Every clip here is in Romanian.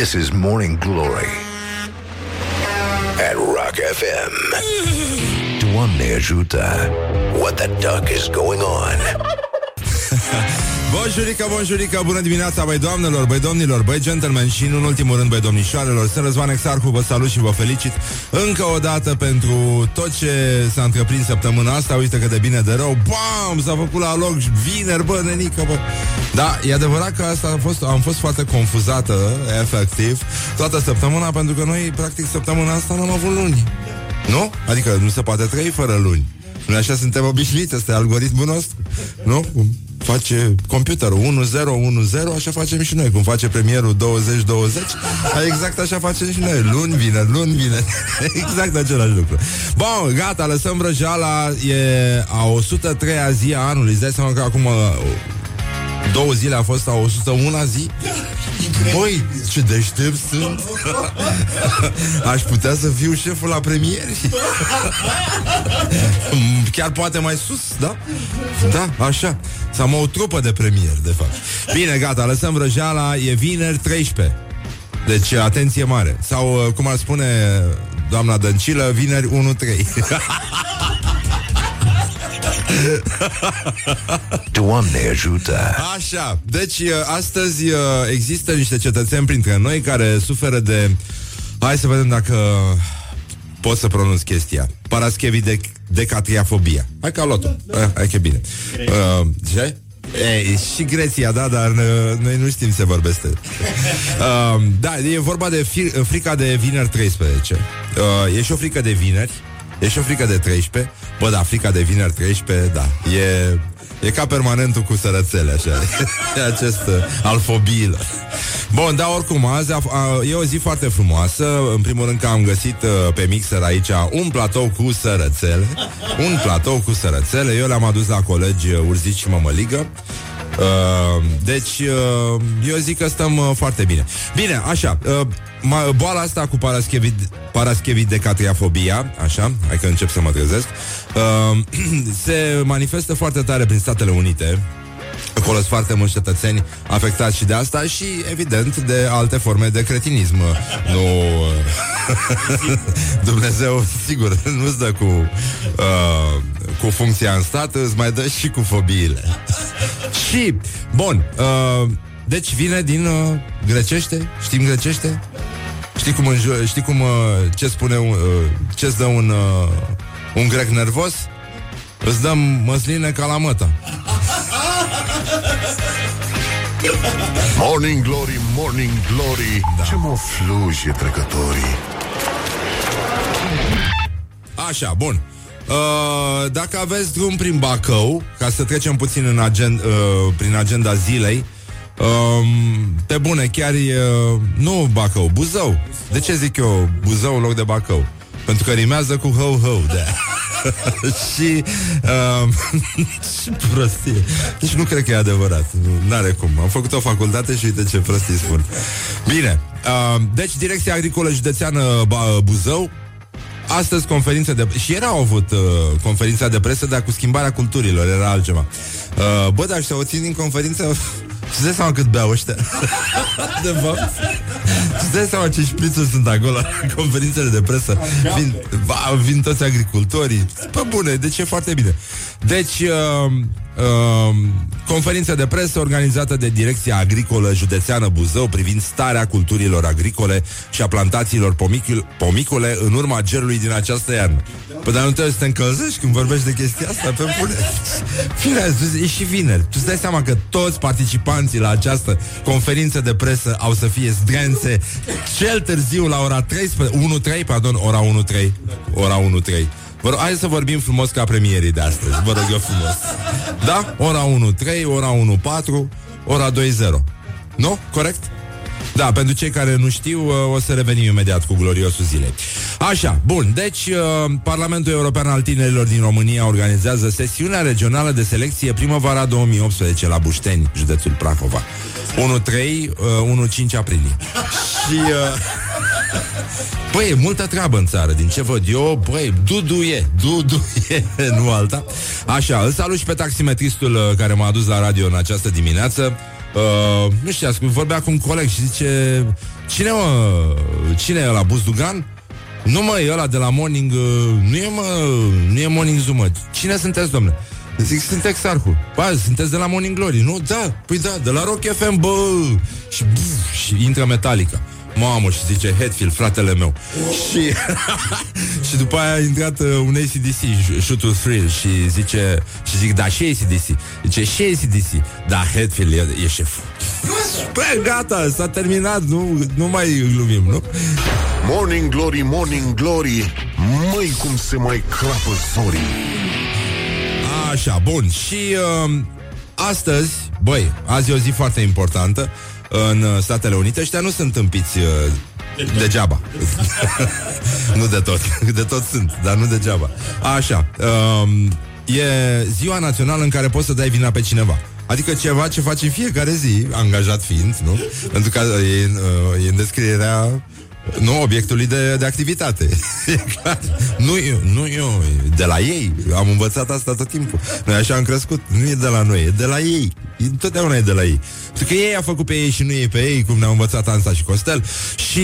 This is Morning Glory at Rock FM. Doamne ajută! What the duck is going on? Bonjurică, bonjurică, bună dimineața, băi doamnelor, băi domnilor, băi gentlemen și, în ultimul rând, băi domnișoarelor. Sunt Răzvan Exarcu, vă salut și vă felicit încă o dată pentru tot ce s-a întreprins săptămâna asta. Uite că de bine de rău, bam, s-a făcut la loc vineri, bă, nenică, bă. Da, e adevărat că asta a fost, am fost foarte confuzată, efectiv, toată săptămâna, pentru că noi, practic, săptămâna asta n-am avut luni. Nu? Adică nu se poate trăi fără luni. Noi așa suntem obișnuiți, ăsta e algoritmul nostru. Nu? Cum face computerul 1010, așa facem și noi. Cum face premierul 2020, exact așa facem și noi. Luni vine, luni vine. exact același lucru. Bun, gata, lăsăm vrăjeala. E a 103-a zi a anului. Îți dai seama că acum două zile a fost a 101 zi? Băi, ce deștept sunt. Aș putea să fiu șeful la premieri Chiar poate mai sus, da? Da, așa. Să am o trupă de premier, de fapt. Bine, gata, lăsăm vrăjeala E vineri 13 Deci, atenție mare. Sau, cum ar spune doamna Dăncilă Vineri 1-3 Doamne ajută! Așa, deci uh, astăzi uh, există niște cetățeni printre noi care suferă de... Hai să vedem dacă pot să pronunț chestia. Paraschevi de decatriafobia. Hai că a luat-o. Eh, hai că e bine. Uh, ce? E, și Grecia, da, dar uh, noi nu știm se vorbește. Uh, da, e vorba de fi- frica de vineri 13. Uh, e și o frică de vineri. E și o frică de 13 Bă, da, frica de vineri 13 Da, e, e ca permanentul cu sărățele Așa, e acest uh, al fobiilor. Bun, dar oricum, azi a, a, e o zi foarte frumoasă. În primul rând că am găsit uh, pe mixer aici Un platou cu sărățele. Un platou cu sărățele. Eu le-am adus la colegi uh, urzici și mămăligă. Uh, deci, uh, eu zic că stăm uh, foarte bine. Bine, așa, uh, ma, boala asta cu paraschevid, paraschevid de catriafobia, așa, hai că încep să mă trezesc, uh, se manifestă foarte tare prin Statele Unite, Acolo sunt foarte mulți cetățeni afectați și de asta și, evident, de alte forme de cretinism. Nu... Dumnezeu, sigur, nu-ți dă cu, uh, cu funcția în stat, îți mai dă și cu fobiile. și, bun, uh, deci vine din uh, grecește, știm grecește? Știi cum, înju- știi cum uh, ce spune uh, ce-ți dă un, uh, un grec nervos? Îți dăm măsline ca la măta. Morning Glory, Morning Glory da. Ce mă fluje trecătorii Așa, bun. Uh, dacă aveți drum prin Bacău, ca să trecem puțin în agenda, uh, prin agenda zilei, uh, pe bune, chiar e, uh, nu Bacău, Buzău. De ce zic eu Buzău în loc de Bacău? Pentru că rimează cu ho-ho, de și uh, și prostie. Deci nu cred că e adevărat. Nu are cum. Am făcut o facultate și uite ce prostii spun. Bine. Uh, deci Direcția Agricolă Județeană Buzău Astăzi conferință de... Și erau avut uh, conferința de presă, dar cu schimbarea culturilor, era altceva. Uh, bă, dar și o țin din conferință... Și dai seama cât beau ăștia? De fapt. Și dai seama ce șprițuri sunt acolo Conferințele de presă? Vin, va, vin toți agricultorii. Pe bune, deci e foarte bine. Deci uh, uh, Conferința de presă organizată de Direcția Agricolă Județeană Buzău Privind starea culturilor agricole Și a plantațiilor pomicul, pomicule În urma gerului din această iarnă Păi dar nu trebuie să te încălzești când vorbești de chestia asta? Pe bune. Fine, e și vineri. Tu îți dai seama că toți participanții la această conferință de presă Au să fie zdrențe Cel târziu la ora 13 1-3, pardon, ora 1-3 Ora 1-3 Vă rog, hai să vorbim frumos ca premierii de astăzi Vă rog eu frumos Da? Ora 1-3, ora 1-4 Ora 2-0 Nu? Corect? Da, pentru cei care nu știu, uh, o să revenim imediat cu gloriosul zilei. Așa, bun, deci uh, Parlamentul European al Tinerilor din România organizează sesiunea regională de selecție primăvara 2018 la Bușteni, județul Prahova. 1-3, 1-5 aprilie. Și... Uh, Băi, e multă treabă în țară, din ce văd eu, băi, Dudu e, Dudu e, nu alta. Așa, îl salut și pe taximetristul uh, care m-a adus la radio în această dimineață. Uh, nu știu, vorbea cu un coleg și zice Cine, mă, cine e la Buzdugan? Nu mă, e ăla de la Morning uh, Nu e mă, nu e Morning Zoom mă. Cine sunteți, domnule? Zic, sunt exarhul Ba, sunteți de la Morning Glory Nu, da, păi da, de la Rock FM, bă Și, buf, și intră Metallica Mamă, și zice Hetfield, fratele meu. Și, și după aia a intrat uh, un ACDC Shoot to Thrill Și zice, și zic, da, și ACDC Zice, și ACDC Da, Hetfield e, e șeful Bă, gata, s-a terminat Nu, nu mai glumim, nu? Morning Glory, Morning Glory Măi cum se mai crapă zorii. Așa, bun Și uh, astăzi, băi, azi e o zi foarte importantă în uh, Statele Unite. Ăștia nu sunt împiți uh, degeaba. nu de tot. De tot sunt, dar nu degeaba. Așa. Um, e ziua națională în care poți să dai vina pe cineva. Adică ceva ce faci în fiecare zi, angajat fiind, nu? Pentru că e, uh, e în descrierea nu obiectului de, de activitate. e clar. Nu eu, nu eu, de la ei. Am învățat asta tot timpul. Noi așa am crescut. Nu e de la noi, e de la ei. Întotdeauna e de la ei. Pentru că ei a făcut pe ei și nu ei pe ei, cum ne-au învățat Ansa și Costel. Și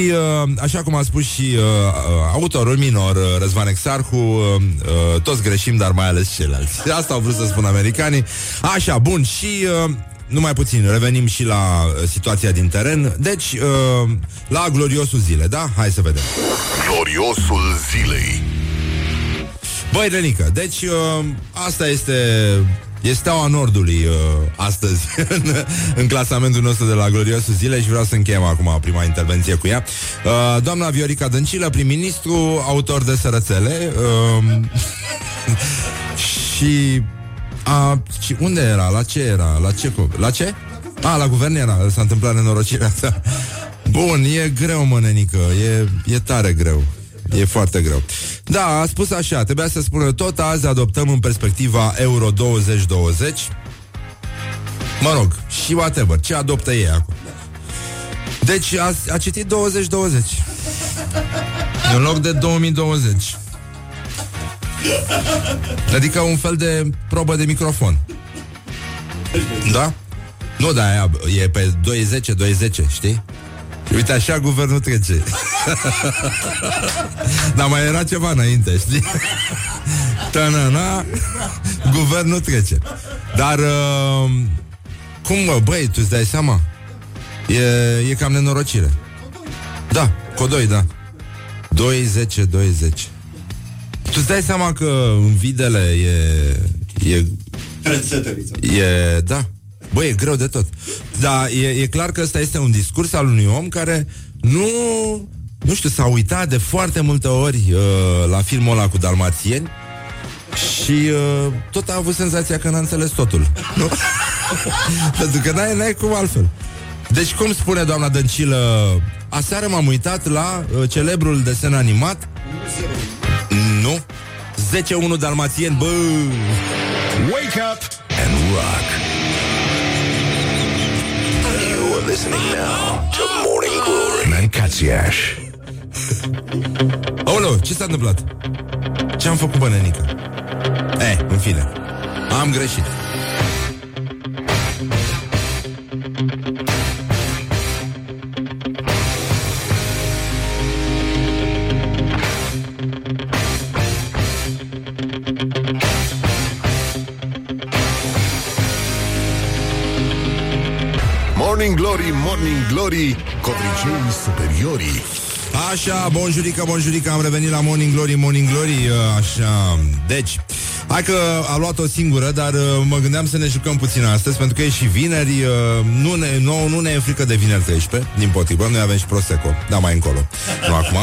uh, așa cum a spus și uh, uh autorul minor, uh, Răzvan Exarhu, uh, uh, toți greșim, dar mai ales ceilalți. Asta au vrut să spun americanii. Așa, bun, și... Uh, numai puțin, revenim și la uh, situația din teren. Deci, uh, la gloriosul zile, da? Hai să vedem. Gloriosul zilei. Băi, Renică, deci uh, asta este E steaua Nordului uh, astăzi în, în clasamentul nostru de la Gloriosul Zile și vreau să încheiem acum prima intervenție cu ea. Uh, doamna Viorica Dăncilă, prim-ministru, autor de sărățele uh, și a, și unde era? La ce era? La ce? La ce? A, la guvern era, s-a întâmplat nenorocirea asta. Bun, e greu, mănenică, e, e tare greu. E foarte greu. Da, a spus așa, trebuia să spună tot azi adoptăm în perspectiva Euro 2020. Mă rog, și whatever, ce adoptă ei acum? Deci a, a citit 2020 În loc de 2020 Adică un fel de probă de microfon Da? Nu, da, aia e pe 210, 210, știi? Uite, așa guvernul trece. Dar mai era ceva înainte, știi? Ta-na-na. Guvernul trece. Dar uh, Cum mă, băi, tu îți dai seama? E, e cam nenorocire. Da, codoi, da. 20, 20 tu îți dai seama că în videle e... E, e da. Băi, e greu de tot. Dar e, e clar că ăsta este un discurs al unui om care nu... Nu știu, s-a uitat de foarte multe ori uh, la filmul ăla cu dalmațieni și uh, tot a avut senzația că n-a înțeles totul. Nu? Pentru că n-ai, n-ai cum altfel. Deci, cum spune doamna Dăncilă, aseară m-am uitat la uh, celebrul desen animat nu? 10-1 dalmațien, bă! Wake up and rock. Listening now to Morning Glory. Mancațiaș. Aoleu, ce s-a întâmplat? Ce am făcut, bănenică? Eh, în fine. Am greșit. Morning Glory, Morning Glory, coprinșenii superiorii. Așa, bonjurică, bonjurică, am revenit la Morning Glory, Morning Glory, uh, așa, deci, hai că a luat o singură, dar uh, mă gândeam să ne jucăm puțin astăzi, pentru că e și vineri, uh, nu ne, nu, nu ne e frică de vineri 13, din potrivă, noi avem și Prosecco, da, mai încolo, nu acum.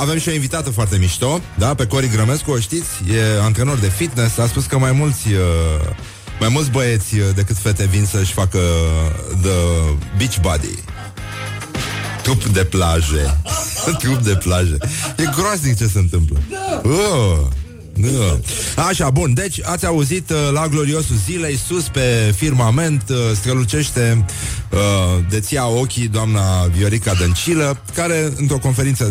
Avem și o invitată foarte mișto, da, pe Cori Grămescu, o știți, e antrenor de fitness, a spus că mai mulți mai mulți băieți uh, decât fete vin să-și facă uh, the beach body. Trup de plaje. Trup de plaje. E groaznic ce se întâmplă. Oh. Da. Așa, bun, deci ați auzit uh, la gloriosul zilei sus pe firmament uh, strălucește uh, de ția ochii doamna Viorica Dăncilă, care într-o conferință,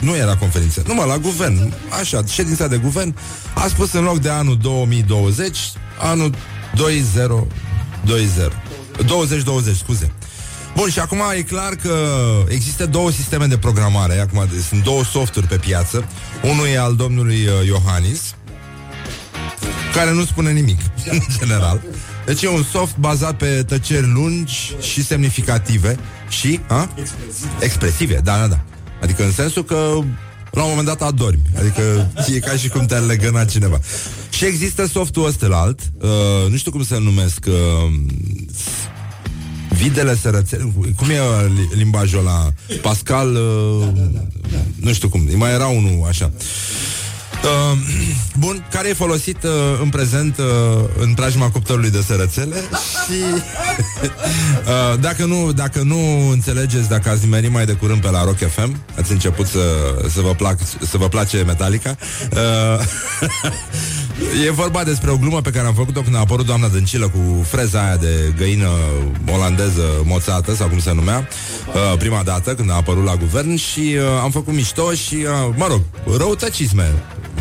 nu era conferință, numai la guvern, așa, ședința de guvern, a spus în loc de anul 2020, anul 2020. 2020, scuze. Bun, și acum e clar că există două sisteme de programare. Acum sunt două softuri pe piață. Unul e al domnului uh, Iohannis, care nu spune nimic, în general. Deci e un soft bazat pe tăceri lungi și semnificative și a? expresive. Da, da, da. Adică în sensul că la un moment dat adormi. Adică e ca și cum te-ar legăna cineva. Și există softul ăsta uh, nu știu cum se numesc, uh, videle sărățele, cum e limbajul la Pascal, uh, nu știu cum, mai era unul așa. Uh, bun, care e folosit uh, în prezent uh, în preajma cuptorului de sărățele? Și uh, dacă, nu, dacă nu înțelegeți, dacă ați nimerit mai de curând pe la Rock FM, ați început să, să, vă, plac, să vă place Metallica, uh, E vorba despre o glumă pe care am făcut-o când a apărut doamna Dăncilă cu freza aia de găină olandeză moțată, sau cum se numea, uh, prima dată când a apărut la guvern și uh, am făcut mișto și, uh, mă rog, răutăcisme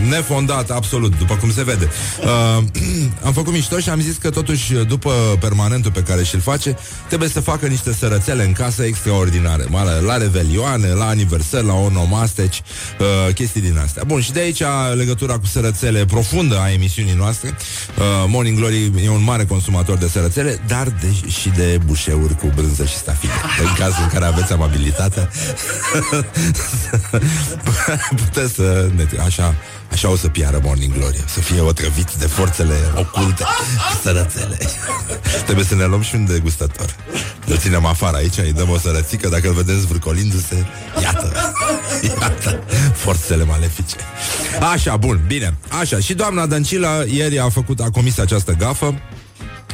nefondat absolut, după cum se vede. Uh, am făcut mișto și am zis că totuși, după permanentul pe care și-l face, trebuie să facă niște sărățele în casă extraordinare. La, la revelioane, la aniversări, la onomasteci, uh, chestii din astea. Bun, și de aici legătura cu sărățele profundă a emisiunii noastre. Uh, Morning Glory e un mare consumator de sărățele, dar de, și de bușeuri cu brânză și stafide. în cazul în care aveți amabilitatea, puteți să ne, așa Așa o să piară Morning Glory Să fie otrăvit de forțele oculte Sărățele. Trebuie să ne luăm și un degustător. Îl ținem afară aici, îi dăm o sărățică Dacă îl vedem zvârcolindu-se Iată, iată Forțele malefice. Așa, bun, bine. Așa, și doamna Dăncilă ieri a făcut, a comis această gafă.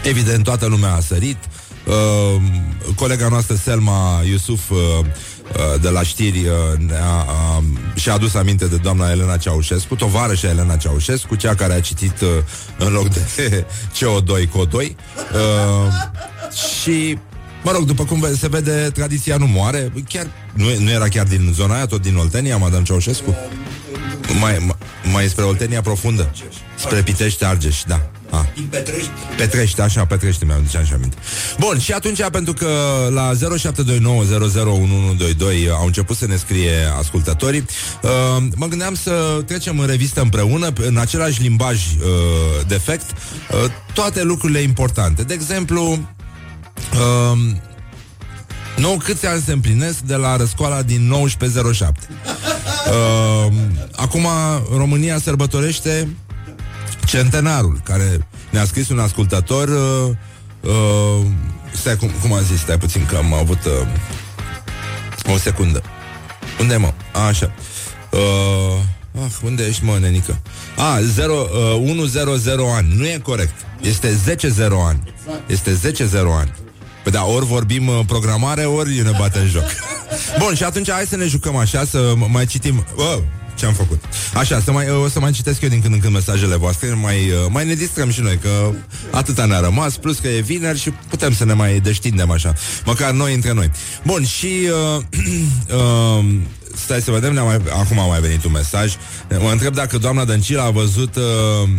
Evident, toată lumea a sărit uh, Colega noastră Selma Iusuf uh, Uh, de la știri uh, a, a, și-a adus aminte de doamna Elena Ceaușescu, tovară și Elena Ceaușescu, cea care a citit uh, în loc de CO2 CO2 uh, și Mă rog, după cum se vede, tradiția nu moare. Chiar nu, nu era chiar din zona aia, tot din Oltenia, Madame Ceaușescu? Mai, mai, mai spre Oltenia profundă. Spre Pitești, Argeș, da. Ah. Din Petrești. Petrești, așa, Petrești mi-am zis așa aminte. Bun, și atunci, pentru că la 0729001122 au început să ne scrie ascultătorii, uh, mă gândeam să trecem în revistă împreună, în același limbaj uh, defect, uh, toate lucrurile importante. De exemplu, uh, nou câți ani se împlinesc de la răscoala din 1907. Uh, acum România sărbătorește centenarul, care ne-a scris un ascultător uh, uh, Stai, cum, cum am zis, stai puțin că am avut uh, o secundă Unde mă? A, așa uh, Ah, unde ești, mă, nenică? A, 0, uh, 100 ani. Nu e corect. Este 10-0 ani. Este 10-0 ani. Păi da, ori vorbim uh, programare, ori ne bate în joc. Bun, și atunci hai să ne jucăm așa, să mai citim... Uh, ce am făcut. Așa, să mai, o să mai citesc eu din când în când mesajele voastre, mai, uh, mai ne distrăm și noi, că atâta ne-a rămas, plus că e vineri și putem să ne mai deștindem așa, măcar noi între noi. Bun, și uh, uh, stai să vedem, mai, acum a mai venit un mesaj. Mă întreb dacă doamna Dăncilă a văzut uh,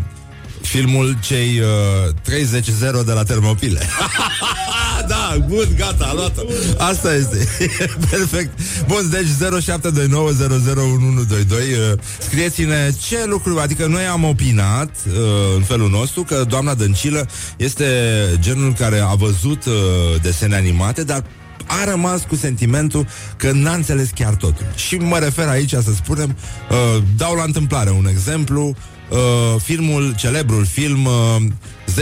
filmul cei uh, 30-0 de la Termopile. da, bun, gata, a luat Asta este. Perfect. Bun, deci 0729001122 uh, Scrieți-ne ce lucruri, adică noi am opinat uh, în felul nostru că doamna Dăncilă este genul care a văzut uh, desene animate, dar a rămas cu sentimentul că n-a înțeles chiar totul. Și mă refer aici să spunem, uh, dau la întâmplare un exemplu, uh, filmul, celebrul film uh,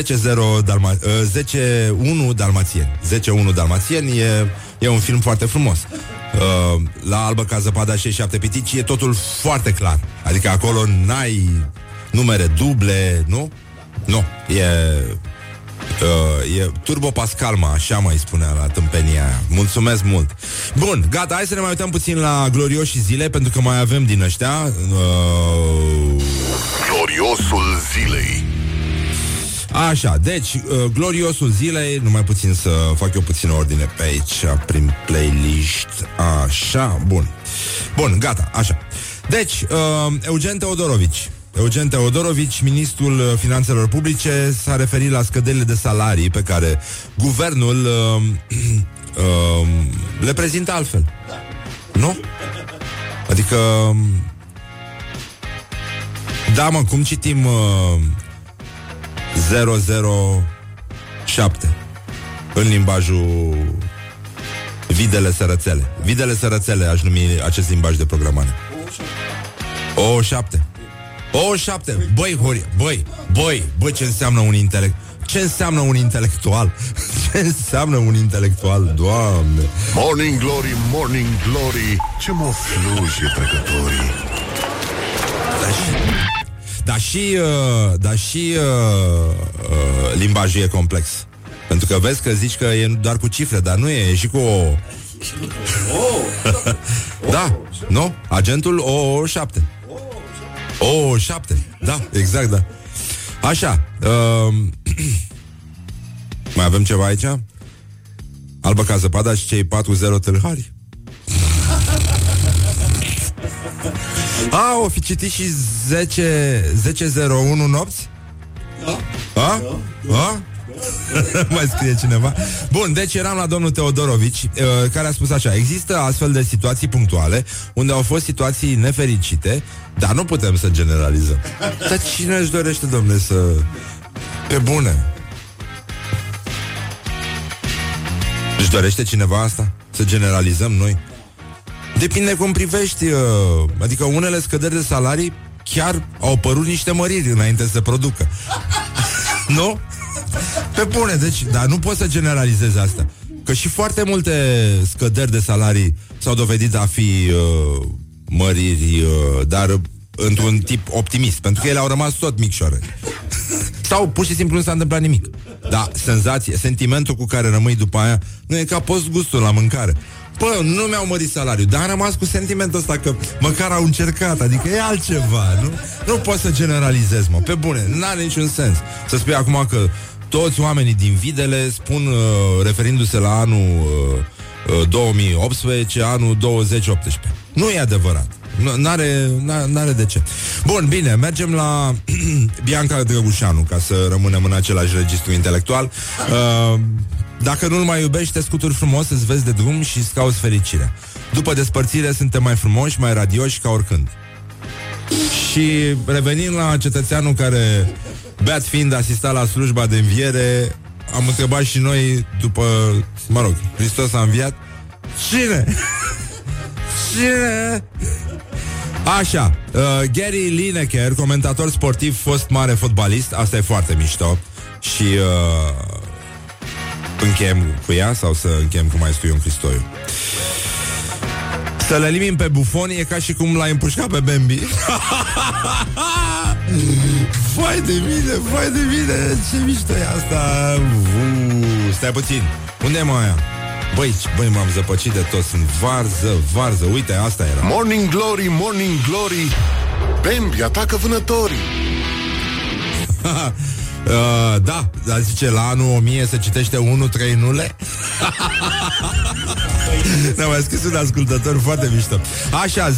10-0 Dalma- uh, 10-1 Dalmațieni. 10-1 Dalmațieni e, e un film foarte frumos. Uh, la Albă ca zăpada și șapte pitici e totul foarte clar. Adică acolo n-ai numere duble, nu? Nu, e Uh, e Turbo Pascal, mă, așa mai spunea la tâmpenia aia. Mulțumesc mult. Bun, gata, hai să ne mai uităm puțin la glorioși zile, pentru că mai avem din ăștia. Uh... Gloriosul zilei. Așa, deci, uh, gloriosul zilei, numai puțin să fac eu puțin ordine pe aici, prin playlist. Așa, bun. Bun, gata, așa. Deci, uh, Eugen Teodorovici Eugen Teodorovici, ministrul finanțelor publice, s-a referit la scăderile de salarii pe care guvernul uh, uh, le prezintă altfel. Nu? Adică... Da, mă, cum citim uh, 007 în limbajul videle sărățele. Videle sărățele aș numi acest limbaj de programare. O 7. O 7. Băi, hori, băi, băi, băi, ce înseamnă un intelect? Ce înseamnă un intelectual? Ce înseamnă un intelectual? Doamne! Morning Glory, Morning Glory, ce mă fluje trecătorii! Dar și, dar și, uh, dar și uh, uh, limbajul e complex. Pentru că vezi că zici că e doar cu cifre, dar nu e, e și cu o... da, nu? Agentul OO7. OO7, da, exact, da. Așa, uh, mai avem ceva aici? Albă ca zăpada și cei 4-0 tâlhari. A, o fi citit și 10 10.01 nopți? Da. A? Da. A? Mai scrie cineva. Bun, deci eram la domnul Teodorovici, uh, care a spus așa: există astfel de situații punctuale unde au fost situații nefericite, dar nu putem să generalizăm. Dar cine își dorește, domnule, să. Pe bune. Își dorește cineva asta? Să generalizăm noi? Depinde cum privești, uh, adică unele scăderi de salarii chiar au părut niște măriri înainte să se producă. nu? Pe bune, deci, dar nu poți să generalizezi asta. Că și foarte multe scăderi de salarii s-au dovedit a fi uh, măriri, uh, dar într-un tip optimist, pentru că ele au rămas tot micșoare. Sau pur și simplu nu s-a întâmplat nimic. Da, senzație, sentimentul cu care rămâi după aia nu e ca post gustul la mâncare. Bă, nu mi-au mărit salariul, dar am rămas cu sentimentul ăsta că măcar au încercat, adică e altceva, nu? Nu poți să generalizezi, mă, pe bune, n-are niciun sens. Să spui acum că toți oamenii din Videle spun, uh, referindu-se la anul uh, uh, 2018, anul 2018. Nu e adevărat. N-are, n-are de ce. Bun, bine, mergem la Bianca Drăgușanu, ca să rămânem în același registru intelectual. Uh, dacă nu-l mai iubești, te scuturi frumos, îți vezi de drum și îți cauți fericirea. După despărțire suntem mai frumoși, mai radioși ca oricând. Și revenim la cetățeanul care, beat fiind asistat la slujba de înviere, am întrebat și noi după, mă rog, Hristos a înviat, cine? cine? Așa, uh, Gary Lineker, comentator sportiv, fost mare fotbalist, asta e foarte mișto și uh, încheiem cu ea sau să încheiem cu mai Ion Cristoiu. Să le elimini pe Bufon e ca și cum l-ai împușcat pe Bambi. vai de mine, vai de mine, ce mișto e asta. Uu, stai puțin, unde e mai aia? Băi, băi, m-am zăpăcit de tot Sunt varză, varză, uite, asta era Morning Glory, Morning Glory Bambi atacă vânătorii Uh, da, dar zice la anul 1000 se citește 1 3 nule. Ne-a mai scris un ascultător foarte mișto. Așa, 0729001123.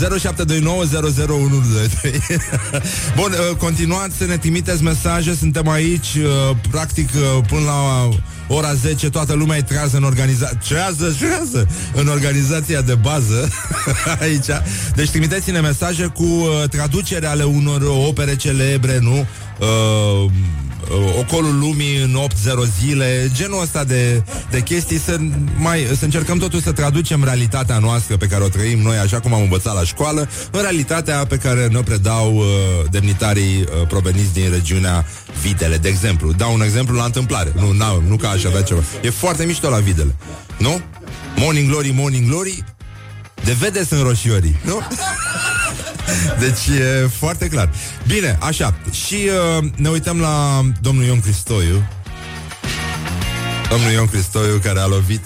Bun, uh, continuați să ne trimiteți mesaje, suntem aici, uh, practic, uh, până la ora 10, toată lumea e trează în organizație. Trează, trează! În organizația de bază aici. Deci trimiteți-ne mesaje cu uh, traducere ale unor opere celebre, nu? Uh, uh, ocolul lumii în 8-0 zile, genul ăsta de, de chestii, să, mai, să încercăm totuși să traducem realitatea noastră pe care o trăim noi, așa cum am învățat la școală, în realitatea pe care ne predau uh, demnitarii uh, proveniți din regiunea Videle, de exemplu. Dau un exemplu la întâmplare, nu, na, nu ca aș avea ceva. E foarte mișto la Videle, nu? Morning Glory, Morning Glory, de vede sunt roșiorii, nu? Deci e foarte clar. Bine, așa. Și uh, ne uităm la domnul Ion Cristoiu. Domnul Ion Cristoiu care a lovit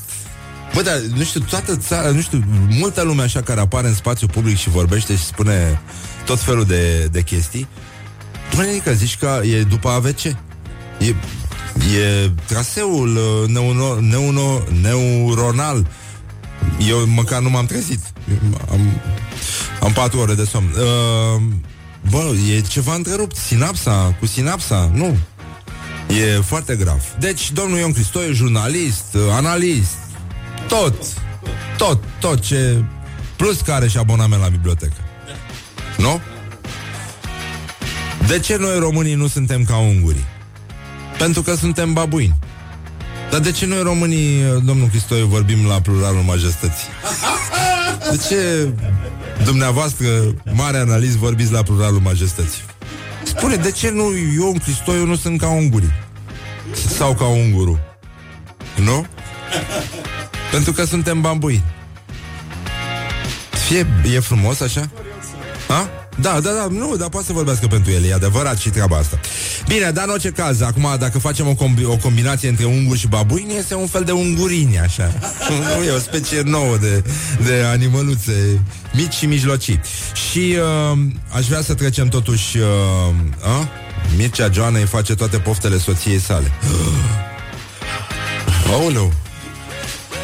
Bă, dar, nu știu, toată țara, nu știu, multă lume așa care apare în spațiu public și vorbește și spune tot felul de, de chestii. Dumenică, zici că e după AVC. E, e traseul uh, neuno, neuno, neuronal. Eu măcar nu m-am trezit. Am, am patru ore de somn. Uh, bă, e ceva întrerupt. Sinapsa, cu sinapsa, nu. E foarte grav. Deci, domnul Ion Cristoiu, jurnalist, analist, Tot, tot, tot ce... Plus care și abonament la bibliotecă. Nu? De ce noi românii nu suntem ca ungurii? Pentru că suntem babuini. Dar de ce noi românii, domnul Cristoiu, vorbim la pluralul majestății? De ce dumneavoastră, mare analist, vorbiți la pluralul majestății? Spune, de ce nu eu, în Cristoiu, nu sunt ca ungurii? Sau ca unguru? Nu? Pentru că suntem bambui. Fie, e frumos așa? Ha? Da, da, da, nu, dar poate să vorbească pentru el, e adevărat și treaba asta. Bine, dar în orice caz, acum dacă facem o, combi- o combinație între unguri și babuini, este un fel de ungurini, așa. nu e o specie nouă de, de animăluțe mici și mijlocii. Și uh, aș vrea să trecem totuși... Uh, uh? Mircea Joana îi face toate poftele soției sale. Aoleu!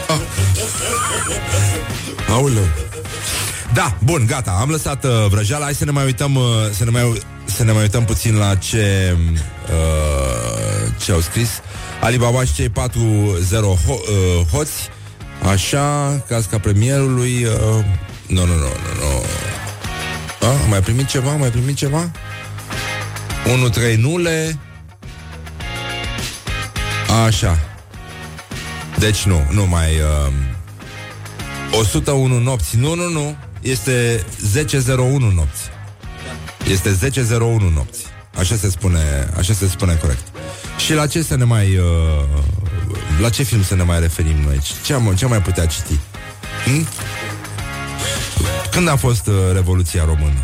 Ah. Aoleu! Da, bun, gata, am lăsat uh, vrăjeala. Hai să ne mai uităm uh, să, ne mai, să ne mai uităm puțin la ce uh, Ce au scris. Alibaba și cei 40 ho- uh, hoți. Așa, casca premierului uh, Nu, nu, nu, nu, nu A, mai primit ceva? Mai primit ceva? 1-3 nule. Așa. Deci nu, nu mai uh, 101 nopți. Nu, nu, nu este 10.01 nopți. Este 10.01 nopți. Așa se spune, așa se spune corect. Și la ce să ne mai uh, la ce film să ne mai referim noi? Ce am, ce am mai putea citi? Hm? Când a fost uh, Revoluția Română?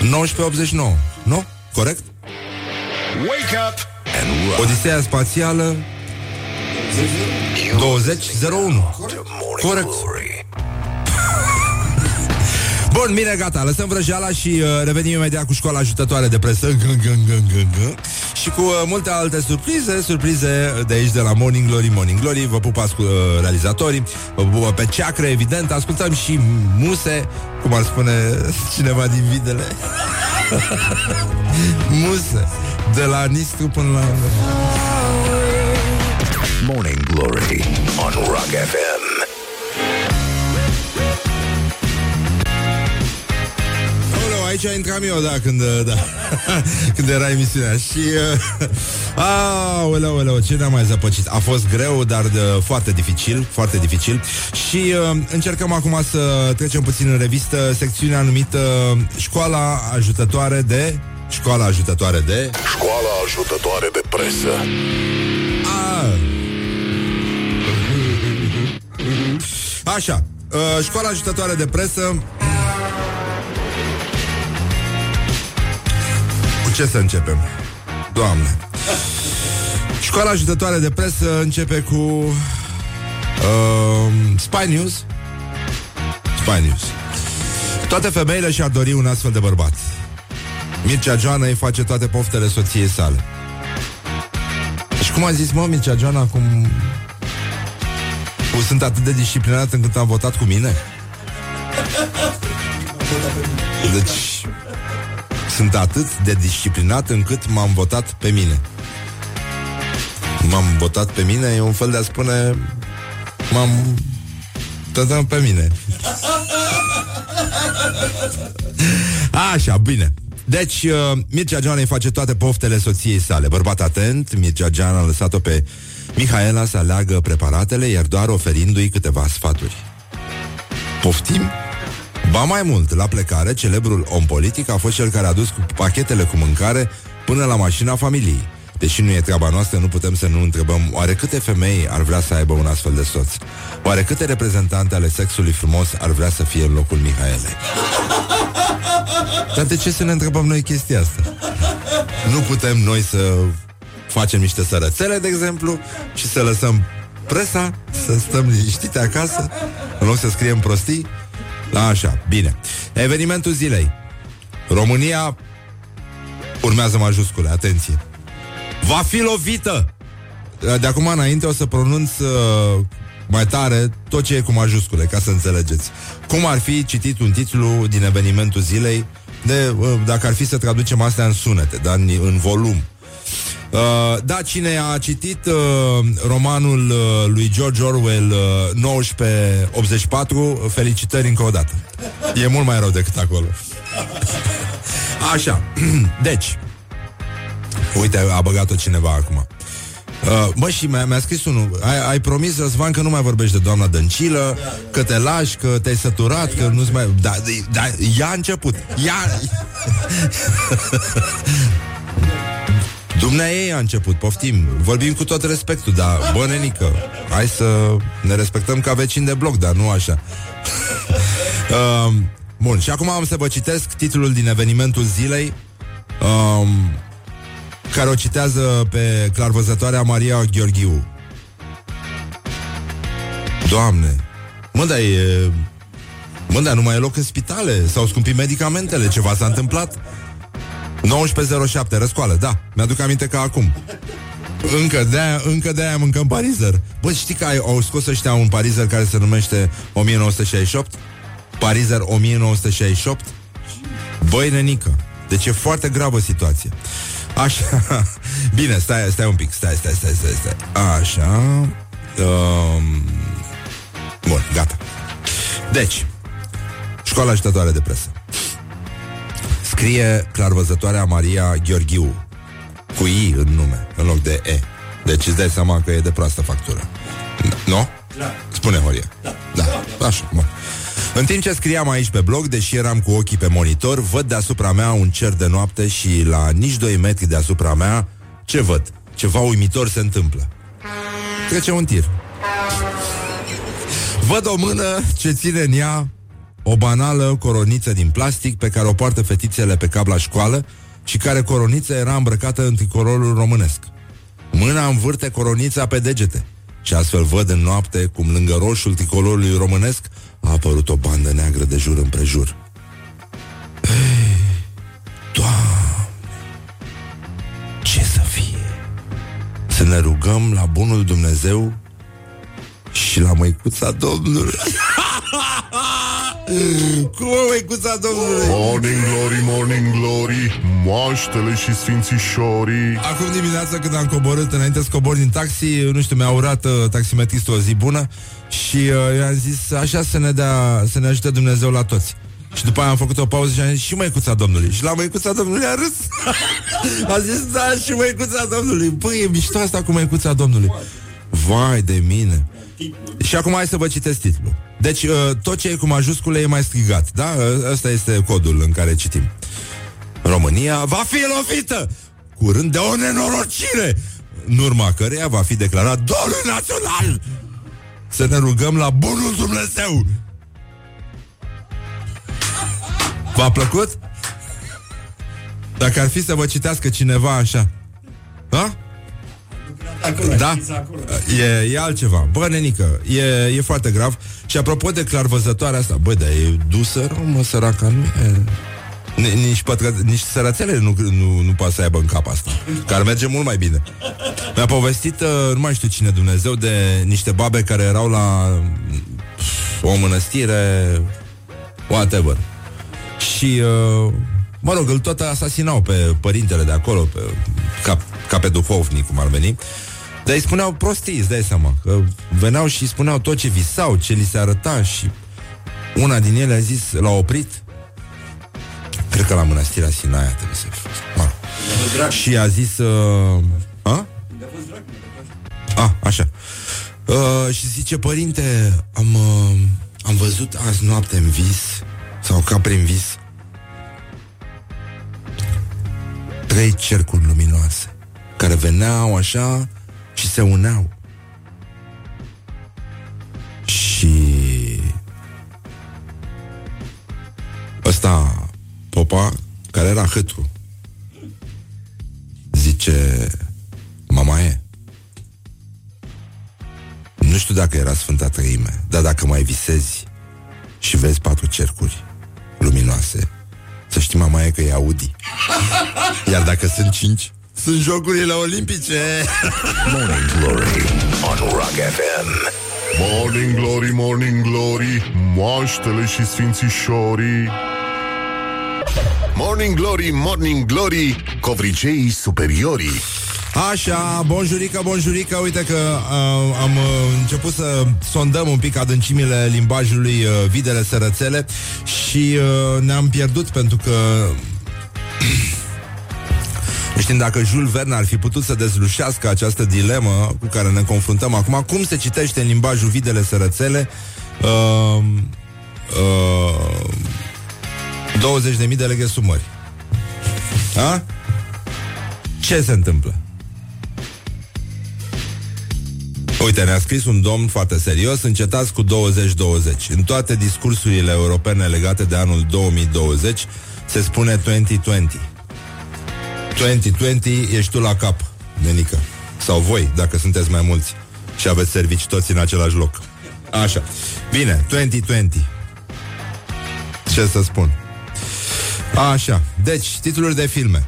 1989, nu? Corect? Wake up and rock. Odiseea spațială 2001. Corect. Glory. Bun, bine, gata, lăsăm vrăjeala și uh, revenim imediat cu școala ajutătoare de presă G- g- g- g- g- și cu uh, multe alte surprize, surprize de aici de la Morning Glory, Morning Glory, vă pupați cu uh, realizatorii, vă pupă pe ceacră, evident, ascultăm și muse, cum ar spune cineva din videle. muse, de la Nistru până la... Morning Glory on Rock FM. Aici intram eu, da, când, da, când era emisiunea Și, uh, aoleu, aoleu, ce ne-am mai zăpăcit A fost greu, dar de, foarte dificil Foarte dificil Și uh, încercăm acum să trecem puțin în revistă Secțiunea numită Școala ajutătoare de Școala ajutătoare de Școala ajutătoare de presă. A. Așa, uh, școala ajutătoare de presă ce să începem? Doamne. Școala ajutătoare de presă începe cu uh, Spy News. Spy News. Toate femeile și-ar dori un astfel de bărbat. Mircea Joana îi face toate poftele soției sale. Și cum a zis, mă, Mircea Joana, cum... cum sunt atât de disciplinat încât am votat cu mine? Deci, sunt atât de disciplinat încât m-am votat pe mine. M-am votat pe mine, e un fel de a spune m-am votat pe mine. Așa, bine. Deci, uh, Mircea Joana îi face toate poftele soției sale. Bărbat atent, Mircea Joana a lăsat-o pe Mihaela să aleagă preparatele, iar doar oferindu-i câteva sfaturi. Poftim? Ba mai mult, la plecare, celebrul om politic a fost cel care a dus cu pachetele cu mâncare până la mașina familiei. Deși nu e treaba noastră, nu putem să nu întrebăm oare câte femei ar vrea să aibă un astfel de soț? Oare câte reprezentante ale sexului frumos ar vrea să fie în locul Mihaelei? Dar de ce să ne întrebăm noi chestia asta? Nu putem noi să facem niște sărățele, de exemplu, și să lăsăm presa, să stăm liniștite acasă, în loc să scriem prostii? La așa, bine. Evenimentul zilei. România urmează majuscule, atenție. Va fi lovită! De acum înainte o să pronunț uh, mai tare tot ce e cu majuscule, ca să înțelegeți. Cum ar fi citit un titlu din evenimentul zilei, de, uh, dacă ar fi să traducem astea în sunete, dar în, în volum. Uh, da, cine a citit uh, romanul uh, lui George Orwell uh, 1984, felicitări încă o dată. E mult mai rău decât acolo. Așa. deci, uite, a băgat-o cineva acum. Uh, bă, și mi-a, mi-a scris unul ai, ai promis, Răzvan, că nu mai vorbești de doamna Dăncilă Că te lași, că te-ai săturat Că nu-ți mai... Da, da, ea a început Ea... Dumnea ei a început, poftim. Vorbim cu tot respectul, dar bă, nenică Hai să ne respectăm ca vecini de bloc Dar nu așa. Uh, Bun, și acum am să vă citesc Titlul din evenimentul zilei um, Care o citează pe clarvăzătoarea Maria Gheorghiu. Doamne Mă, dar e... Mă, dar nu mai e loc în spitale? S-au scumpit medicamentele, ceva s-a întâmplat 1907, răscoală, da, mi-aduc aminte ca acum încă de-aia, încă de-aia mâncăm parizer Bă, știi că ai, au scos ăștia un parizer care se numește 1968? Parizer 1968? Băi, nenică Deci e foarte gravă situația Așa Bine, stai, stai un pic Stai, stai, stai, stai, stai. Așa um... Bun, gata Deci Școala ajutătoare de presă Scrie clarvăzătoarea Maria Gheorghiu Cu I în nume În loc de E Deci îți dai seama că e de proastă factură Nu? Da. Spune, Horia Da, da. da. Așa, bun în timp ce scriam aici pe blog, deși eram cu ochii pe monitor, văd deasupra mea un cer de noapte și la nici 2 metri deasupra mea, ce văd? Ceva uimitor se întâmplă. Trece un tir. Văd o mână ce ține în ea o banală coroniță din plastic pe care o poartă fetițele pe cap la școală și care coroniță era îmbrăcată în tricolorul românesc. Mâna învârte coronița pe degete și astfel văd în noapte cum lângă roșul tricolorului românesc a apărut o bandă neagră de jur împrejur. Ei, Doamne, ce să fie? Să ne rugăm la bunul Dumnezeu și la măicuța Domnului. Cum o măicuța Domnului? Morning glory, morning glory Moaștele și sfințișorii. Acum dimineața când am coborât Înainte să cobor din taxi Nu știu, mi-a urat uh, taximetristul o zi bună Și uh, i-am zis așa să ne, dea, să ne ajute Dumnezeu la toți. Și după aia am făcut o pauză și am zis și măicuța Domnului. Și la măicuța Domnului a râs. A zis da și măicuța Domnului. Băi, e mișto asta cu măicuța Domnului. Vai de mine. Și acum hai să vă citesc titlul Deci uh, tot ce e cu majuscule e mai strigat Da? Ăsta este codul în care citim România va fi lovită curând de o nenorocire în urma căreia va fi declarat dolul național. Să ne rugăm la bunul Dumnezeu. V-a plăcut? Dacă ar fi să vă citească cineva așa. Ha? Acolo, da? Acolo. E, e altceva. Bă, nenică, e, e foarte grav. Și apropo de clarvăzătoarea asta, bă, dar e dusă rău, mă, săraca, nu e... Nici, pătră, nici sărățele nu, nu, nu poate să aibă în cap asta Care merge mult mai bine Mi-a povestit, uh, nu mai știu cine Dumnezeu De niște babe care erau la O mănăstire Whatever Și uh, Mă rog, îl tot asasinau pe părintele de acolo pe, ca, ca pe duhovnic, cum ar veni Dar îi spuneau prostii, îți dai seama Că veneau și îi spuneau tot ce visau Ce li se arăta și Una din ele a zis, l-a oprit Cred că la mănăstirea Sinaia trebuie să fie. Mă. Și a zis... Uh, a? a, așa. Uh, și zice, părinte, am, uh, am văzut azi noapte în vis, sau ca prin vis, trei cercuri luminoase, care veneau așa și se uneau. Și ăsta Popa, care era hâtru, zice, mama e, nu știu dacă era Sfânta Trăime, dar dacă mai visezi și vezi patru cercuri luminoase, să știi, mama e că e Audi. Iar dacă sunt cinci, sunt jocurile olimpice. Morning Glory on Rock FM. Morning Glory, Morning Glory Moaștele și sfințișorii Morning Glory, Morning Glory, covriceii superiorii. Așa, bonjurică, bonjurică Uite că uh, am uh, început să sondăm un pic adâncimile limbajului uh, videle sărățele Și uh, ne-am pierdut pentru că Știm dacă Jules Verne ar fi putut să dezlușească această dilemă cu care ne confruntăm acum, cum se citește în limbajul videle sărățele uh, uh, 20.000 de leghe sumări. A? Ce se întâmplă? Uite, ne-a scris un domn foarte serios Încetați cu 20-20 În toate discursurile europene legate de anul 2020 Se spune 2020 2020 ești tu la cap, nenică. Sau voi, dacă sunteți mai mulți Și aveți servici toți în același loc. Așa, bine, 2020 Ce să spun? Așa, deci, titluri de filme.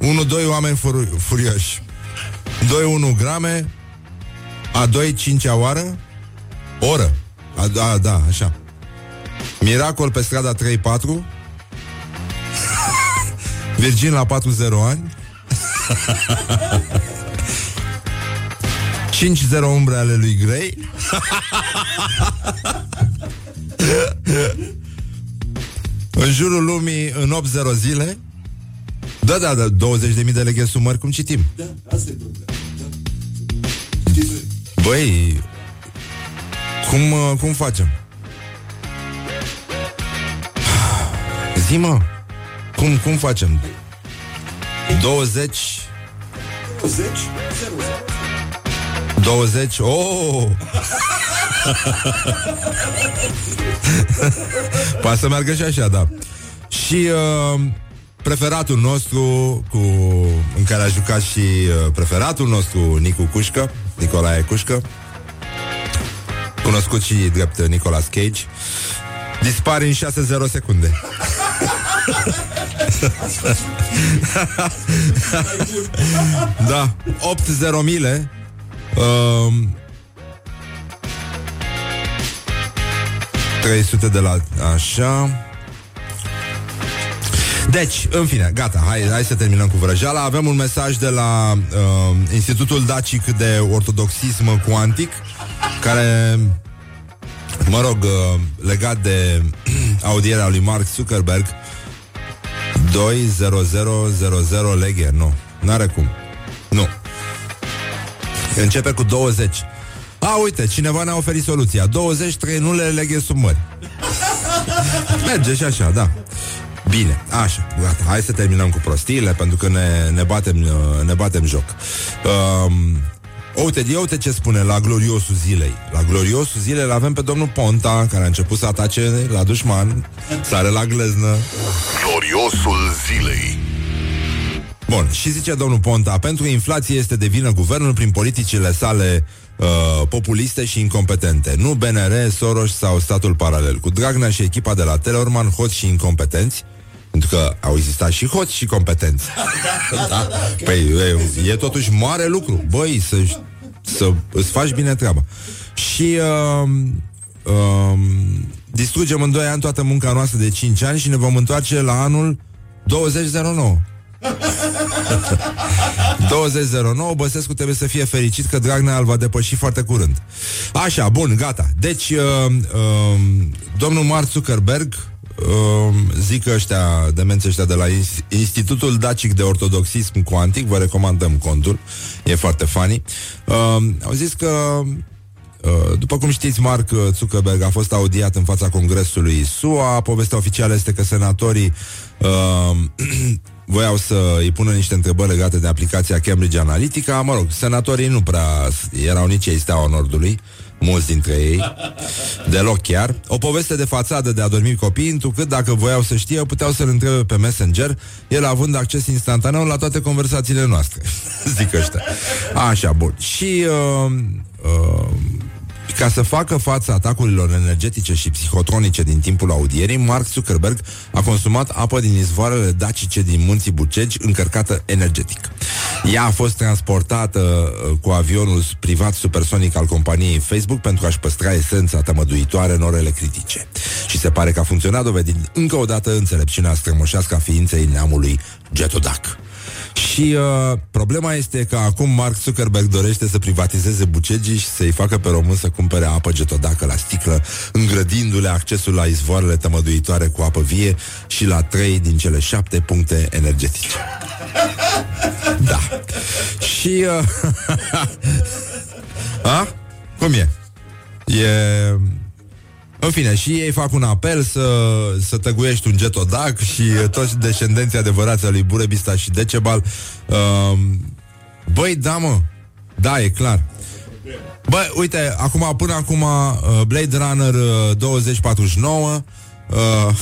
1-2 oameni fur- furioși. 2-1 grame. A 2, 5 oară. Oră. A, da, da, așa. Miracol pe strada 3-4 Virgin la 40 ani. 5-0 umbre ale lui Grey. În jurul lumii în 8-0 zile. Da, da, da, 20.000 de leghe sumări, cum citim? Da, asta e problema da. Băi, cum, uh, cum facem? Zi, mă, cum, cum facem? 20 20 20 Oh! Poate să meargă și așa, da. Și uh, preferatul nostru cu, În care a jucat și uh, preferatul nostru Nicu Cușcă Nicolae Cușcă Cunoscut și drept Nicolas Cage Dispare în 6-0 secunde Da 8-0 mile um, 300 de la Așa deci, în fine, gata, hai, hai să terminăm cu vrăjeala. Avem un mesaj de la uh, Institutul Dacic de Ortodoxism Cuantic, care, mă rog, uh, legat de audierea lui Mark Zuckerberg, 20000 leghe, nu, n-are cum. Nu. Începe cu 20. A, uite, cineva ne-a oferit soluția. 20 trenule leghe sub mări. Merge și așa, da. Bine, așa, gata, hai să terminăm cu prostiile Pentru că ne, ne, batem, uh, ne batem joc um, Uite, uite ce spune la gloriosul zilei La gloriosul zilei îl avem pe domnul Ponta Care a început să atace la dușman Sare la gleznă Gloriosul zilei Bun, și zice domnul Ponta Pentru inflație este de vină guvernul Prin politicile sale uh, populiste și incompetente Nu BNR, Soros sau statul paralel Cu Dragnea și echipa de la Telorman Hoți și incompetenți pentru că au existat și hoți și competenți. da? Păi e, e totuși mare lucru. Băi, să, să îți faci bine treaba. Și uh, uh, distrugem în 2 ani toată munca noastră de 5 ani și ne vom întoarce la anul 2009. 2009 Băsescu trebuie să fie fericit că Dragnea îl va depăși foarte curând. Așa, bun, gata. Deci, uh, uh, domnul Mark Zuckerberg uh, zic ăștia, demenți ăștia de la Institutul Dacic de Ortodoxism Cuantic, vă recomandăm contul, e foarte funny, uh, au zis că Uh, după cum știți, Mark Zuckerberg a fost audiat în fața Congresului SUA. Povestea oficială este că senatorii uh, voiau să îi pună niște întrebări legate de aplicația Cambridge Analytica. Mă rog, senatorii nu prea erau nici ei steaua Nordului mulți dintre ei, deloc chiar. O poveste de fațadă de a dormi copii, întrucât dacă voiau să știe, puteau să-l întrebe pe Messenger, el având acces instantaneu la toate conversațiile noastre, zic ăștia. Așa, bun. Și uh, uh, ca să facă față atacurilor energetice și psihotronice din timpul audierii, Mark Zuckerberg a consumat apă din izvoarele dacice din munții Bucegi, încărcată energetic. Ea a fost transportată uh, cu avionul privat supersonic al companiei Facebook pentru a-și păstra esența tămăduitoare în orele critice. Și se pare că a funcționat dovedind încă o dată înțelepciunea strămoșească a ființei neamului Getodac. Și uh, problema este că acum Mark Zuckerberg dorește să privatizeze bucegii și să-i facă pe român să cumpere apă getodacă la sticlă, îngrădindu-le accesul la izvoarele tămăduitoare cu apă vie și la trei din cele șapte puncte energetice. Da. Și... Uh, a? Cum e? E... În fine, și ei fac un apel să, să tăguiești un getodac și toți descendenții adevărați al lui Burebista și Decebal. Uh, băi, da, mă. Da, e clar. Băi, uite, acum, până acum, uh, Blade Runner uh, 2049, uh,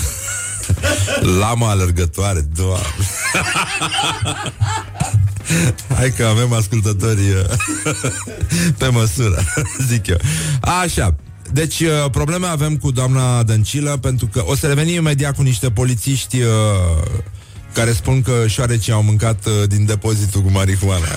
lama alergătoare, doamne. Hai că avem ascultători uh, pe măsură, zic eu. Așa, deci uh, probleme avem cu doamna Dăncilă Pentru că o să revenim imediat cu niște polițiști uh, Care spun că șoarecii au mâncat uh, din depozitul cu marihuana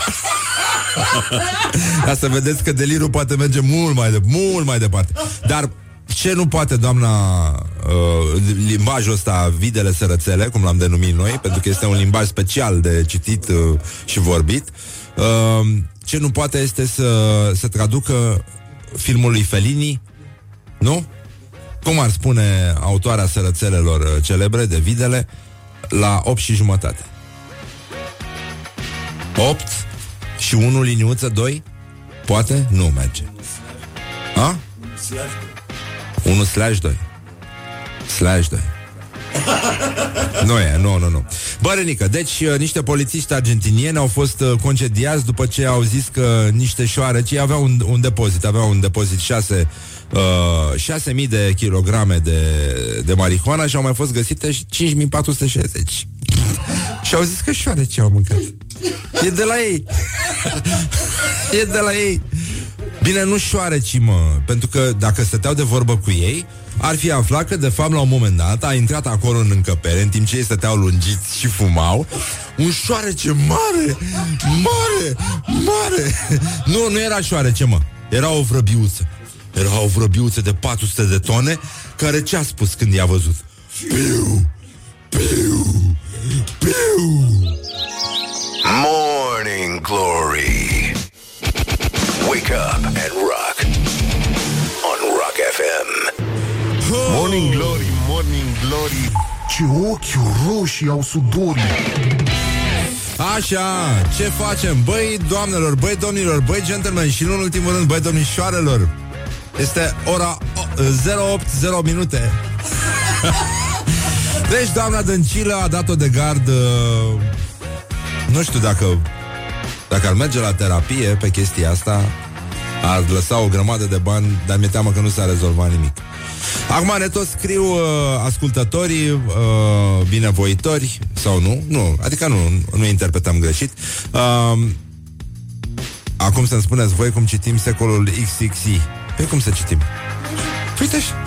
Ca să vedeți că delirul poate merge mult mai, de, mult mai departe Dar ce nu poate doamna uh, limbajul ăsta videle sărățele, cum l-am denumit noi, pentru că este un limbaj special de citit uh, și vorbit. Uh, ce nu poate este să, să traducă filmul lui Fellini, nu? Cum ar spune autoarea sărățelelor uh, celebre de videle, la 8 și jumătate. 8 și 1 liniuță 2? Poate? Nu merge. A? 1 slash 2 Slash 2 nu e, nu, nu, nu Bă, Renică, deci uh, niște polițiști argentinieni au fost uh, concediați după ce au zis că niște șoareci aveau un, un depozit, aveau un depozit 6 uh, 6.000 de kilograme de, de marihuana și au mai fost găsite 5.460 și au zis că șoareci au mâncat E de la ei E de la ei Bine, nu șoareci, mă Pentru că dacă stăteau de vorbă cu ei ar fi aflat că, de fapt, la un moment dat a intrat acolo în încăpere, în timp ce ei stăteau lungiți și fumau, un șoarece mare, mare, mare. Nu, nu era șoarece, mă. Era o vrăbiuță. Era o vrăbiuță de 400 de tone, care ce a spus când i-a văzut? Piu, piu, piu. Morning Glory. Wake up and rock. On Rock FM. Morning Glory, Morning Glory Ce ochi roșii au sudorii Așa, ce facem? Băi, doamnelor, băi, domnilor, băi, gentlemen și nu în ultimul rând, băi, domnișoarelor Este ora 080 minute Deci, doamna Dăncilă a dat-o de gard uh, Nu știu dacă Dacă ar merge la terapie pe chestia asta Ar lăsa o grămadă de bani Dar mi-e teamă că nu s-a rezolvat nimic Acum ne tot scriu uh, ascultătorii uh, binevoitori sau nu, nu, adică nu, nu interpretăm greșit. Uh, acum să-mi spuneți voi cum citim secolul XXI. Pe cum să citim? Uite și...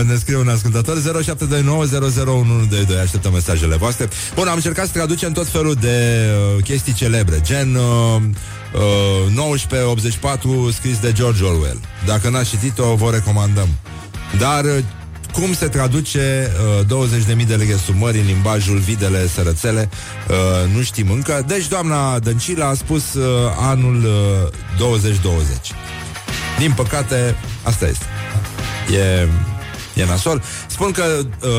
uh, ne scrie un ascultător 0729001122 Așteptăm mesajele voastre. Bun, am încercat să traducem tot felul de uh, chestii celebre. Gen uh, uh, 1984 scris de George Orwell. Dacă n-ați citit-o, vă recomandăm. Dar uh, cum se traduce uh, 20.000 de leghe sub mări în limbajul videle sărățele, uh, nu știm încă. Deci doamna Dăncilă a spus uh, anul uh, 2020. Din păcate, asta este. E, e nasol. Spun că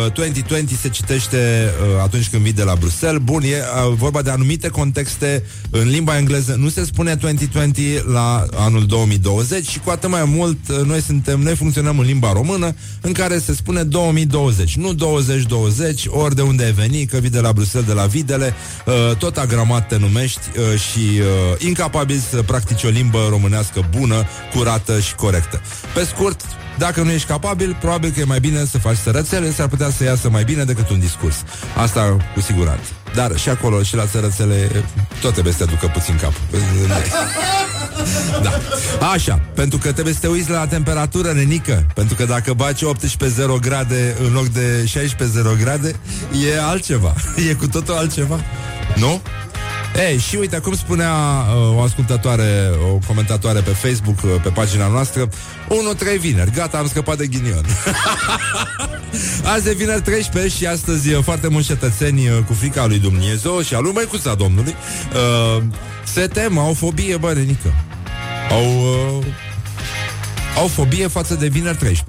uh, 2020 se citește uh, atunci când vii de la Bruxelles. Bun, e uh, vorba de anumite contexte în limba engleză. Nu se spune 2020 la anul 2020 și cu atât mai mult uh, noi suntem, noi funcționăm în limba română în care se spune 2020, nu 2020, ori de unde ai venit, că vii de la Bruxelles, de la Videle, uh, tot agramat te numești uh, și uh, incapabil să practici o limbă românească bună, curată și corectă. Pe scurt, dacă nu ești capabil, probabil că e mai bine să faci sărățele, s-ar putea să iasă mai bine decât un discurs. Asta cu siguranță. Dar și acolo, și la sărățele, tot trebuie să te ducă puțin capul. Da. Așa, pentru că trebuie să te uiți la temperatură, nenică. Pentru că dacă baci 18 grade în loc de 16 grade, e altceva. E cu totul altceva. Nu? Ei, și uite, cum spunea uh, o ascultătoare, o comentatoare pe Facebook, uh, pe pagina noastră, 1-3 vineri, gata, am scăpat de ghinion. Azi e vineri 13 și astăzi uh, foarte mulți cetățeni uh, cu frica lui Dumnezeu și a lui Măicuța Domnului uh, se tem, au fobie, bă, Renică. Au, uh, au fobie față de vineri 13.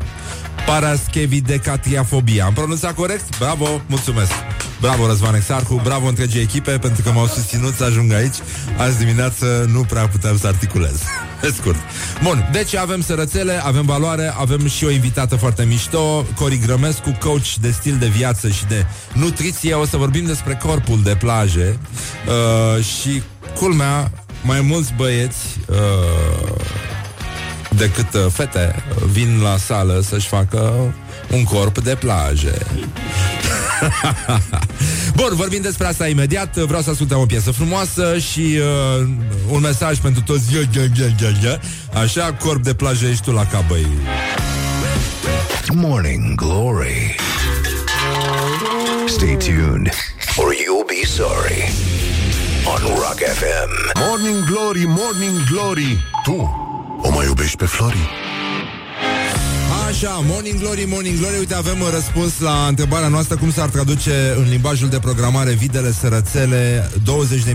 Paraschevidecatriafobia. Am pronunțat corect? Bravo, mulțumesc. Bravo, Răzvan Exarhu, bravo întregii echipe pentru că m-au susținut să ajung aici. Azi dimineață nu prea puteam să articulez. Pe scurt. Bun, deci avem sărățele, avem valoare, avem și o invitată foarte mișto, Cori Grămescu, coach de stil de viață și de nutriție. O să vorbim despre corpul de plaje uh, și culmea, mai mulți băieți uh, decât uh, fete vin la sală să-și facă un corp de plaje. Bun, vorbim despre asta imediat. Vreau să ascultăm o piesă frumoasă și uh, un mesaj pentru toți. Așa, corp de plajă ești tu la cabăi. Morning Glory. Stay tuned, or you'll be sorry. On Rock FM. Morning Glory, Morning Glory Tu o mai iubești pe Flori? Așa, Morning Glory, Morning Glory. Uite, avem un răspuns la întrebarea noastră. Cum s-ar traduce în limbajul de programare Videle, sărățele,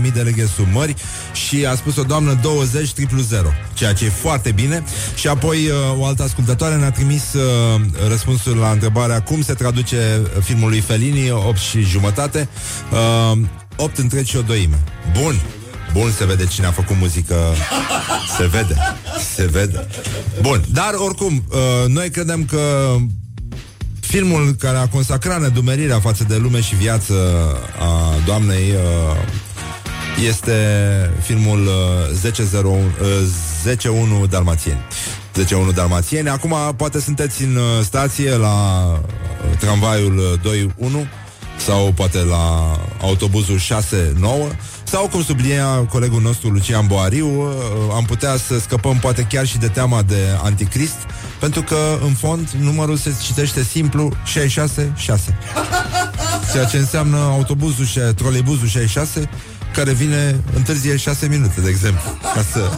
20.000 de leghe sub mări Și a spus o doamnă 20 triplu 0 Ceea ce e foarte bine. Și apoi uh, o altă ascultătoare ne-a trimis uh, Răspunsul la întrebarea Cum se traduce filmul lui Fellini 8 și jumătate? Uh, 8 întregi și o doime. Bun, Bun, se vede cine a făcut muzică Se vede Se vede Bun, dar oricum uh, Noi credem că Filmul care a consacrat nedumerirea față de lume și viață a doamnei uh, este filmul uh, 10-1 uh, Dalmațieni. 10-1 Dalmațieni. Acum poate sunteți în uh, stație la uh, tramvaiul 2-1 sau poate la autobuzul 6-9 sau, cum sublinia colegul nostru Lucian Boariu, uh, am putea să scăpăm poate chiar și de teama de anticrist, pentru că, în fond, numărul se citește simplu 66-6. Ceea ce înseamnă autobuzul și troleibuzul 66, care vine întârzie 6 minute, de exemplu. Ca să...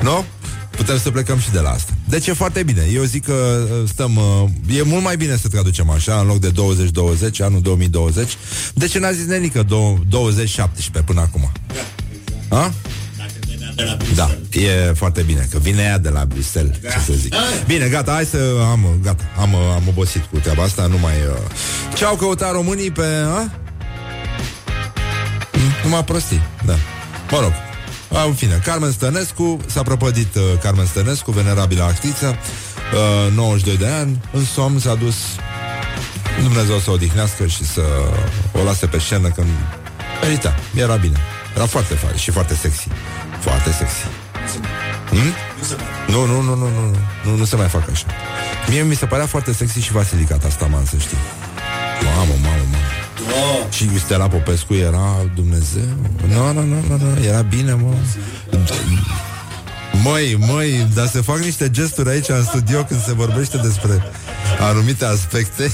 Nu? No? Putem să plecăm și de la asta. Deci e foarte bine. Eu zic că uh, stăm... Uh, e mult mai bine să traducem așa, în loc de 2020, anul 2020. De ce n-a zis Nenică 2017 până acum? Ha? Da, e foarte bine Că vine ea de la Bruxelles da. Ce să zic Bine, gata, hai să am Gata, am, am obosit cu treaba asta Nu mai uh... Ce au căutat românii pe... A? Numai prostii, da Mă rog, în fine, Carmen Stănescu, s-a prăpădit uh, Carmen Stănescu, venerabilă actriță, uh, 92 de ani, în somn s-a dus Dumnezeu să o odihnească și să o lase pe scenă când merita, era bine. Era foarte fain și foarte sexy. Foarte sexy. Hmm? Nu, nu, nu, nu, nu, nu, nu se mai fac așa. Mie mi se părea foarte sexy și Vasilicat asta, man, să știi. Mamă, mamă, mamă. Oh. Și Stella Popescu era Dumnezeu? Nu, nu, nu, nu, nu era bine, mă. Măi, măi, dar se fac niște gesturi aici în studio când se vorbește despre anumite aspecte.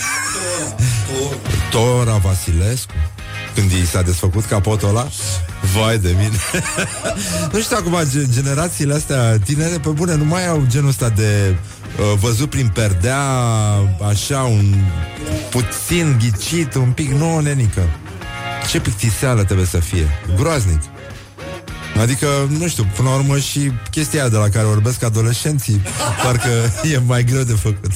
Tora Vasilescu când i s-a desfăcut capotul ăla? Vai de mine. Nu știu acum, generațiile astea tinere Pe bune, nu mai au genul ăsta de uh, Văzut prin perdea Așa, un Puțin ghicit, un pic Nu, nenică. Ce pictiseală trebuie să fie. Groaznic. Adică, nu știu, până la urmă și chestia de la care vorbesc adolescenții Parcă e mai greu de făcut.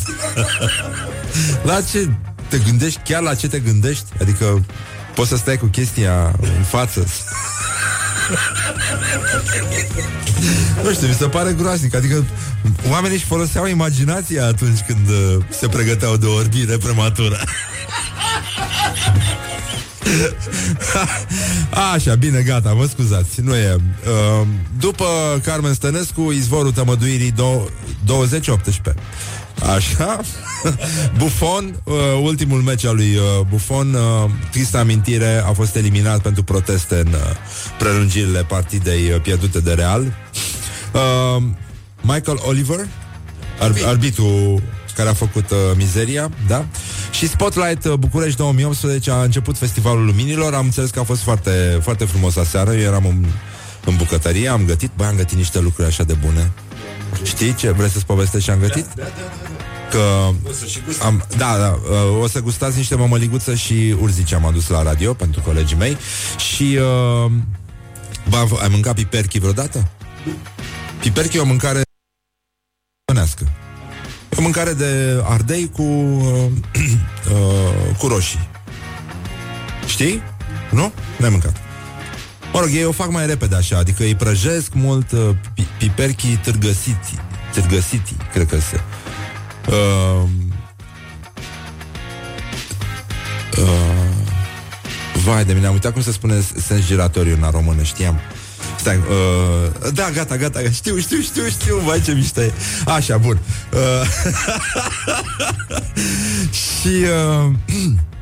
La ce te gândești? Chiar la ce te gândești? Adică Poți să stai cu chestia în față. Nu știu, mi se pare groaznic. Adică oamenii își foloseau imaginația Atunci când uh, se pregăteau de o orbire prematură. Așa, bine, gata, vă scuzați Nu e. Uh, După Carmen Stănescu Izvorul tămăduirii do- 2018 Așa Buffon, uh, ultimul meci al lui uh, Buffon uh, Tristă amintire A fost eliminat pentru proteste În uh, prelungirile partidei uh, pierdute de Real uh, Michael Oliver ar- Arbitru care a făcut uh, mizeria Da? Și Și Spotlight uh, București 2018 a început Festivalul Luminilor. Am înțeles că a fost foarte, foarte frumos aseară. Eu eram în, în bucătărie, am gătit, băi, am gătit niște lucruri așa de bune. Știi ce? Vrei să-ți povestesc ce am gătit? Da, da, da, da. Că am, da, da, uh, o să gustați niște mămăliguță și urzici am adus la radio pentru colegii mei și uh, bă, ai mâncat piperchi vreodată? Piperchi e o mâncare E o mâncare de ardei cu uh, uh, cu roșii. Știi? Nu? Nu ai mâncat. Mă rog, ei o fac mai repede așa, adică îi prăjesc mult uh, piperchii târgăsiti, târgăsiti, cred că se. Uh, uh, vai de mine, am uitat cum se spune sens giratoriu în română, știam. Stai, uh, da, gata, gata, știu, știu, știu, știu, vai ce mișto e. Așa, bun. Uh, și uh,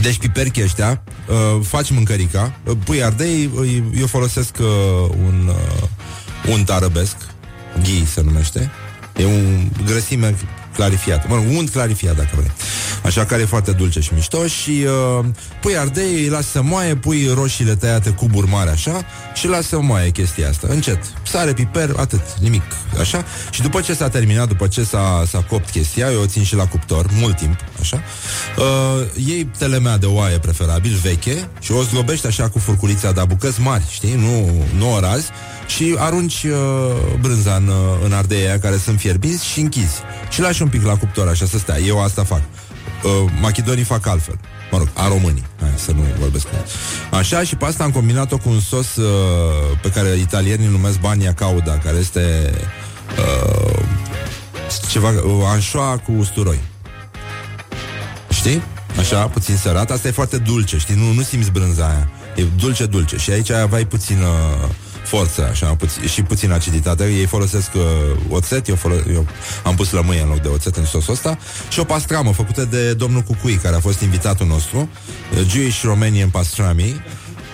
deci piperchi ăștia uh, faci mâncărica, uh, pui ardei, uh, eu folosesc uh, un uh, un tarăbesc, ghii se numește. E un grăsime clarifiat. Mă rog, unt clarifiat, dacă vrei. Așa care e foarte dulce și mișto și uh, pui ardei, îi lași să moaie, pui roșiile tăiate cuburi mari așa și lasă să moaie chestia asta. Încet. Sare, piper, atât, nimic. Așa. Și după ce s-a terminat, după ce s-a, s-a copt chestia, eu o țin și la cuptor, mult timp, așa. Uh, iei telemea de oaie preferabil, veche, și o zdrobești așa cu furculița, dar bucăți mari, știi? Nu, nu o razi și arunci uh, brânza în, uh, în ardeia care sunt fierbinți și închizi. Și lași un pic la cuptor așa să stea. Eu asta fac. Uh, machidonii fac altfel. Mă rog, a românii. Hai, să nu vorbesc cu Așa, și pe asta am combinat-o cu un sos uh, pe care italienii numesc bania cauda, care este uh, ceva, uh, anșoa cu usturoi. Știi? Așa, puțin sărat. Asta e foarte dulce, știi? Nu, nu simți brânza aia. E dulce-dulce. Și aici aveai puțin... Uh, forță, așa, puț- și puțin aciditate. Ei folosesc uh, oțet, eu, folo- eu am pus lămâie în loc de oțet în sosul ăsta și o pastramă făcută de domnul Cucui, care a fost invitatul nostru, uh, Jewish Romanian Pastrami.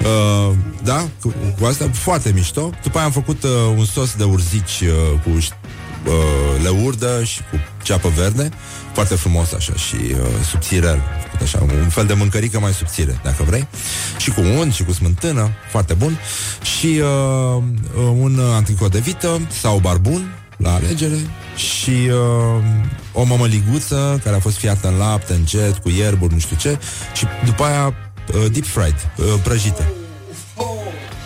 Uh, da, cu, cu asta foarte mișto. După aia am făcut uh, un sos de urzici uh, cu uh, leurdă și cu ceapă verde, foarte frumos așa și uh, subțirel așa, un fel de mâncărică mai subțire, dacă vrei. Și cu unt și cu smântână, foarte bun. Și uh, un antricot de vită sau barbun, la alegere și uh, o mămăliguță care a fost fiată în lapte, încet, cu ierburi, nu știu ce și după aia uh, deep fried, uh, prăjită.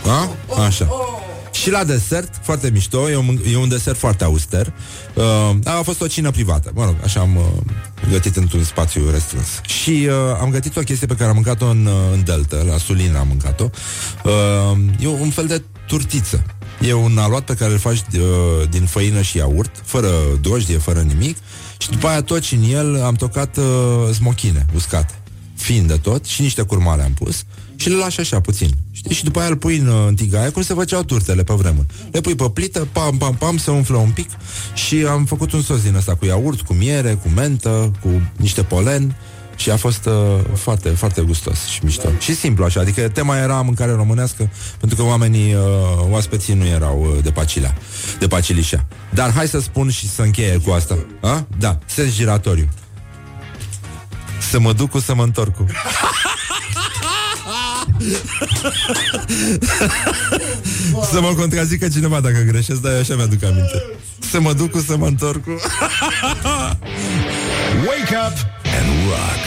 A? Așa. Și la desert, foarte mișto, e un, e un desert foarte auster. Uh, a fost o cină privată, mă rog, așa am uh, gătit într-un spațiu restrâns. Și uh, am gătit o chestie pe care am mâncat-o în, uh, în Delta, la Sulina am mâncat-o. Uh, e un fel de turtiță. E un aluat pe care îl faci uh, din făină și iaurt, fără drojdie, fără nimic. Și după aia toci în el am tocat uh, smochine uscate, fiind de tot, și niște curmale am pus și le lași așa puțin. Știi? Și după aia îl pui în, în tigaie, cum se făceau turtele pe vremuri. Le pui pe plită, pam, pam, pam, se umflă un pic și am făcut un sos din ăsta cu iaurt, cu miere, cu mentă, cu niște polen și a fost uh, foarte, foarte gustos și mișto. Și simplu așa, adică tema era mâncare românească, pentru că oamenii, uh, oaspeții nu erau uh, de pacilea, de pacilișa. Dar hai să spun și să încheie cu asta. A? Da, sens giratoriu. Să mă duc cu să mă întorc cu. să mă contrazică cineva dacă greșesc, dar eu așa mi-aduc aminte. Să mă duc cu să mă întorc cu... Wake up and rock.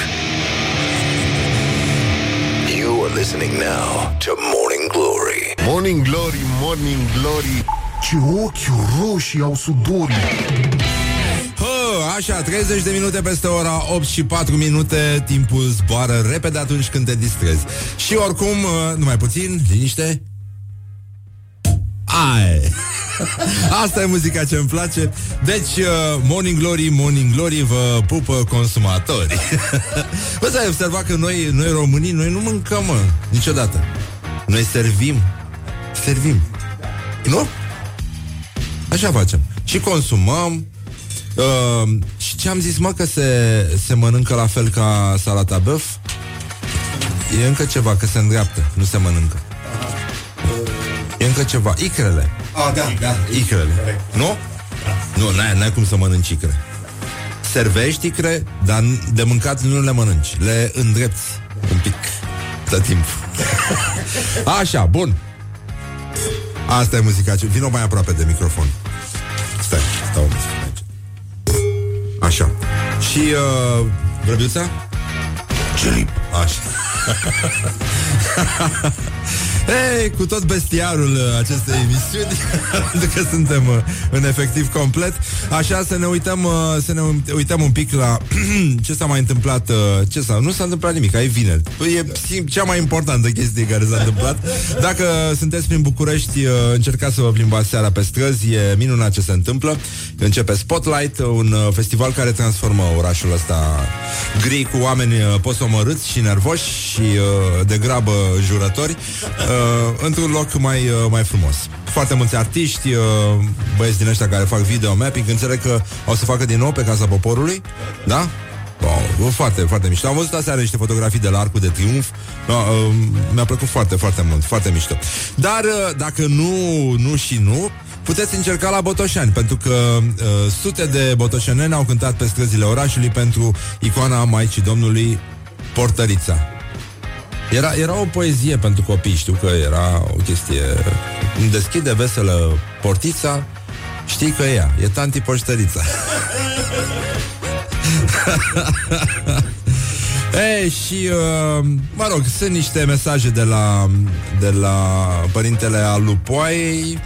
You are listening now to Morning Glory. Morning Glory, Morning Glory. Ce ochi roșii au sudorii. Așa, 30 de minute peste ora 8 și 4 minute Timpul zboară repede atunci când te distrezi. Și oricum, uh, numai puțin, liniște. Ai Asta e muzica ce îmi place. Deci, uh, Morning Glory, Morning Glory Vă pupă consumatorii Bă, să ai observat că noi, noi românii Noi nu mâncăm, mă, niciodată. Noi servim. Servim. Nu? Așa facem. Și consumăm Uh, și ce am zis, mă, că se, se mănâncă la fel ca salata băf? E încă ceva, că se îndreaptă, nu se mănâncă. E încă ceva. Icrele. Ah, da, da. Icrele. Nu? Nu, n-ai, n-ai cum să mănânci icre. servești icre, dar de mâncat nu le mănânci. Le îndrepți un pic tot timpul. Așa, bun. Asta e muzica. Vino mai aproape de microfon. Stai, stau aici. Așa. Și uh, Grăbiuța? Celip. Așa. Ei, cu tot bestiarul uh, acestei emisiuni Pentru că suntem uh, în efectiv complet. Așa să ne uităm uh, Să ne uităm un pic la Ce s-a mai întâmplat ce s-a, Nu s-a întâmplat nimic, ai vineri. E cea mai importantă chestie care s-a întâmplat. Dacă sunteți prin București Încercați să vă plimbați seara pe străzi E minunat ce se întâmplă. Începe Spotlight, un festival care transformă orașul ăsta Gri cu oameni posomărâți și nervoși Și de grabă jurători. Uh, într-un loc mai, uh, mai frumos. Foarte mulți artiști, uh, băieți din ăștia care fac video mapping, înțeleg că o să facă din nou pe Casa Poporului, da? Wow, foarte, foarte mișto. Am văzut aseară niște fotografii de la Arcul de Triunf. Uh, uh, mi-a plăcut foarte, foarte mult, foarte mișto. Dar uh, dacă nu, nu și nu, puteți încerca la Botoșani, pentru că uh, sute de botoșaneni au cântat pe străzile orașului pentru icoana Maicii Domnului Portărița. Era, era o poezie pentru copii, știu că era o chestie... Îmi deschide veselă portița, știi că e ea, e tanti poștărița. Ei, și, uh, mă rog, sunt niște mesaje de la, de la părintele Alupoaiei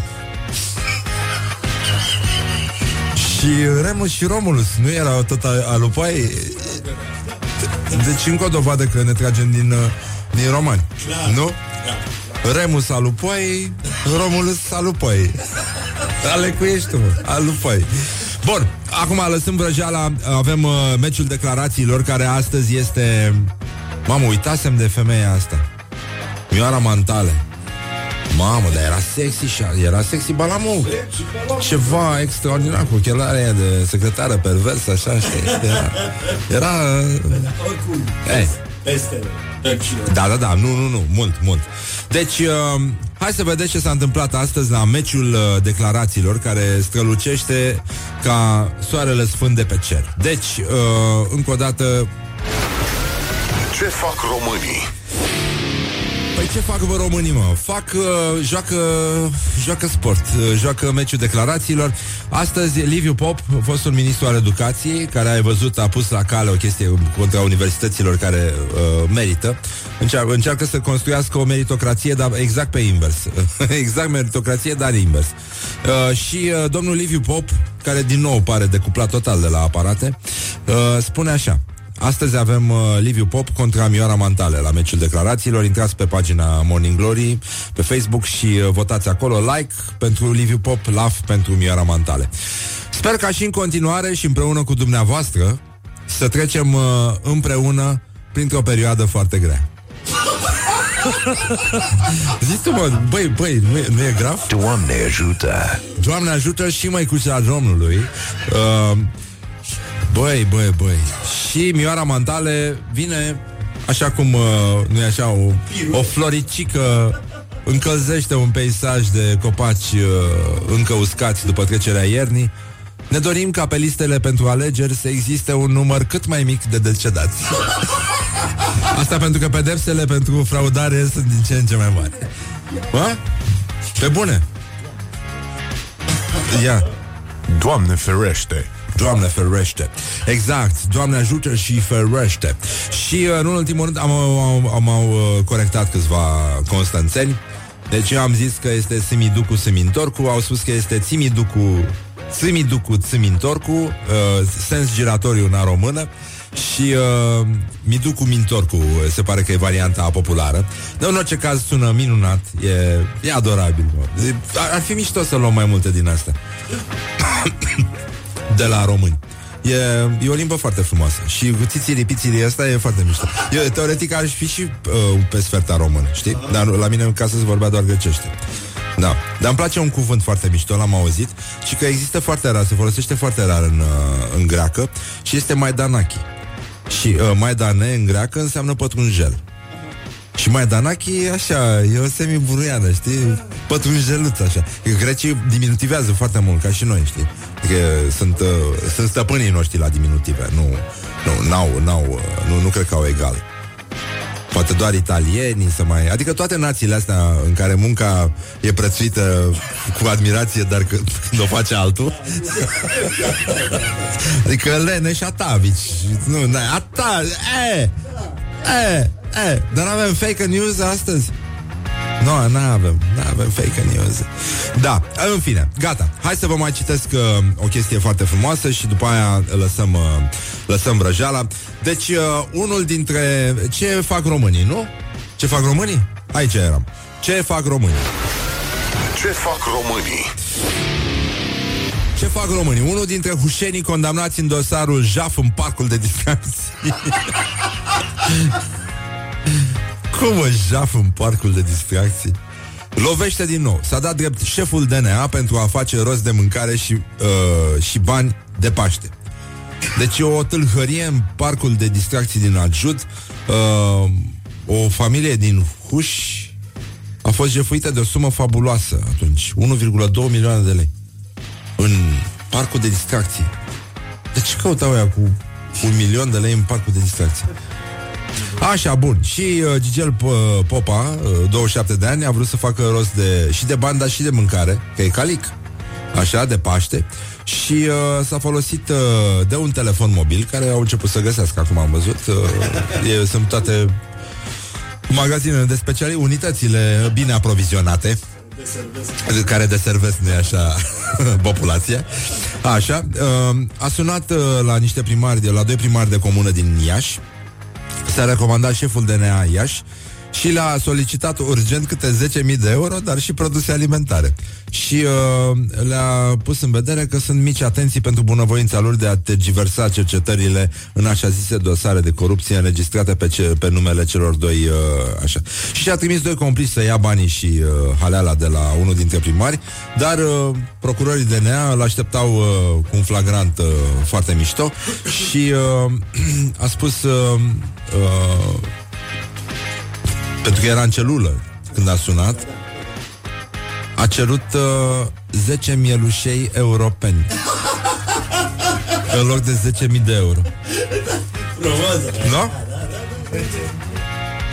și Remus și Romulus, nu erau tot Alupoaiei? Deci încă o dovadă că ne tragem din... Uh, din romani. Clar. Nu? Da. Remus alupoi, Romulus alupoi. Alecuiești tu, alupoi. Bun, acum lăsăm vrăjeala, avem uh, meciul declarațiilor care astăzi este... Mamă, uitasem de femeia asta. Mioara Mantale. Mamă, dar era sexy și era sexy Balamu. Ceva extraordinar cu ochelarea de secretară perversă, așa, știi? Era... era Oricum, peste da, da, da, nu, nu, nu, mult, mult. Deci, uh, hai să vedeți ce s-a întâmplat astăzi la meciul uh, declarațiilor care strălucește ca soarele sfânt de pe cer. Deci, uh, încă o dată... Ce fac românii? Păi ce fac vă românii, mă? Fac, uh, joacă, joacă sport, uh, joacă meciul declarațiilor. Astăzi, Liviu Pop, fostul ministru al educației, care ai văzut, a pus la cale o chestie contra universităților care uh, merită. Încearcă, încearcă să construiască o meritocrație, dar exact pe invers. exact meritocrație, dar invers. Uh, și uh, domnul Liviu Pop, care din nou pare decuplat total de la aparate, uh, spune așa. Astăzi avem uh, Liviu Pop contra Mioara Mantale la meciul declarațiilor. Intrați pe pagina Morning Glory pe Facebook și uh, votați acolo like pentru Liviu Pop, laf pentru Mioara Mantale. Sper ca și în continuare și împreună cu dumneavoastră să trecem uh, împreună printr-o perioadă foarte grea. Zici tu, mă, băi, băi, nu e, nu e grav? Doamne ajută! Doamne ajută și mai cu Domnului. Uh, Băi, băi, băi. Și Mioara Mantale vine așa cum, uh, nu e așa, o, o floricică încălzește un peisaj de copaci uh, încă uscați după trecerea iernii. Ne dorim ca pe listele pentru alegeri să existe un număr cât mai mic de decedați. Asta pentru că pedepsele pentru fraudare sunt din ce în ce mai mari. Bă? Pe bune? Ia. Doamne ferește! Doamne ferește. Exact, Doamne ajută și ferește. Și uh, în ultimul rând am, am, am, am uh, corectat câțiva constanțeni. Deci eu am zis că este Simiducu Simintorcu, au spus că este Țimiducu Țimiducu Țimintorcu, uh, sens giratoriu în română și uh, Miducu Mintorcu se pare că e varianta populară. Dar în orice caz sună minunat, e, e adorabil. Mă. Ar, ar fi mișto să luăm mai multe din astea. de la români. E, e o limbă foarte frumoasă Și cu țițiri pițiri asta e foarte mișto. Eu teoretic aș fi și uh, pe sferta român Știi? Dar la mine în casă se vorbea doar grecește. Da, dar îmi place un cuvânt foarte mișto, l-am auzit Și că există foarte rar, se folosește foarte rar în, uh, în greacă Și este Maidanaki Și uh, Maidane în greacă înseamnă pătrunjel Și mai Danachi e așa, e o semi-buruiană, știi? Pătrunjeluț așa. Grecii diminutivează foarte mult, ca și noi, știi? Adică sunt, uh, sunt stăpânii noștri la diminutive. Nu, nu, n-au, n-au, uh, nu, nu cred că au egal. Poate doar italienii să mai... Adică toate națiile astea în care munca e prețuită cu admirație, dar când o face altul. adică Lene și Atavici. Nu, Ata, e, e, e. Dar avem fake news astăzi. Nu, no, nu avem, nu avem fake news. Da, în fine, gata. Hai să vă mai citesc uh, o chestie foarte frumoasă și după aia lăsăm, uh, lăsăm vrăjeala. Deci, uh, unul dintre... Ce fac românii, nu? Ce fac românii? Aici eram. Ce fac românii? Ce fac românii? Ce fac românii? Unul dintre hușenii condamnați în dosarul Jaf în parcul de distracții. Cum o jaf în parcul de distracții? Lovește din nou. S-a dat drept șeful DNA pentru a face rost de mâncare și, uh, și bani de Paște. Deci e o tâlhărie în parcul de distracții din Ajut. Uh, o familie din Huș a fost jefuită de o sumă fabuloasă atunci. 1,2 milioane de lei. În parcul de distracții. De ce căutau ea cu un milion de lei în parcul de distracții? Așa, bun. Și uh, Gigel Popa, uh, 27 de ani, a vrut să facă rost de și de bani, dar și de mâncare, că e calic. Așa, de Paște. Și uh, s-a folosit uh, de un telefon mobil care au început să găsească, acum am văzut. Uh, e, sunt toate magazinele de speciali, unitățile bine aprovizionate deservesc. care deservesc, nu așa, populația. Așa, uh, a sunat uh, la niște primari, la doi primari de comună din Iași, S-a recomandat șeful DNA Iași și le-a solicitat urgent câte 10.000 de euro, dar și produse alimentare. Și uh, le-a pus în vedere că sunt mici atenții pentru bunăvoința lor de a tergiversa cercetările în așa zise dosare de corupție înregistrate pe, ce, pe numele celor doi uh, așa. Și a trimis doi complici să ia banii și uh, haleala de la unul dintre primari, dar uh, procurorii DNA îl așteptau uh, cu un flagrant uh, foarte mișto și uh, a spus uh, uh, pentru că era în celulă când a sunat, a cerut uh, 10 mielușei europeni. în loc de 10.000 de euro. Nu?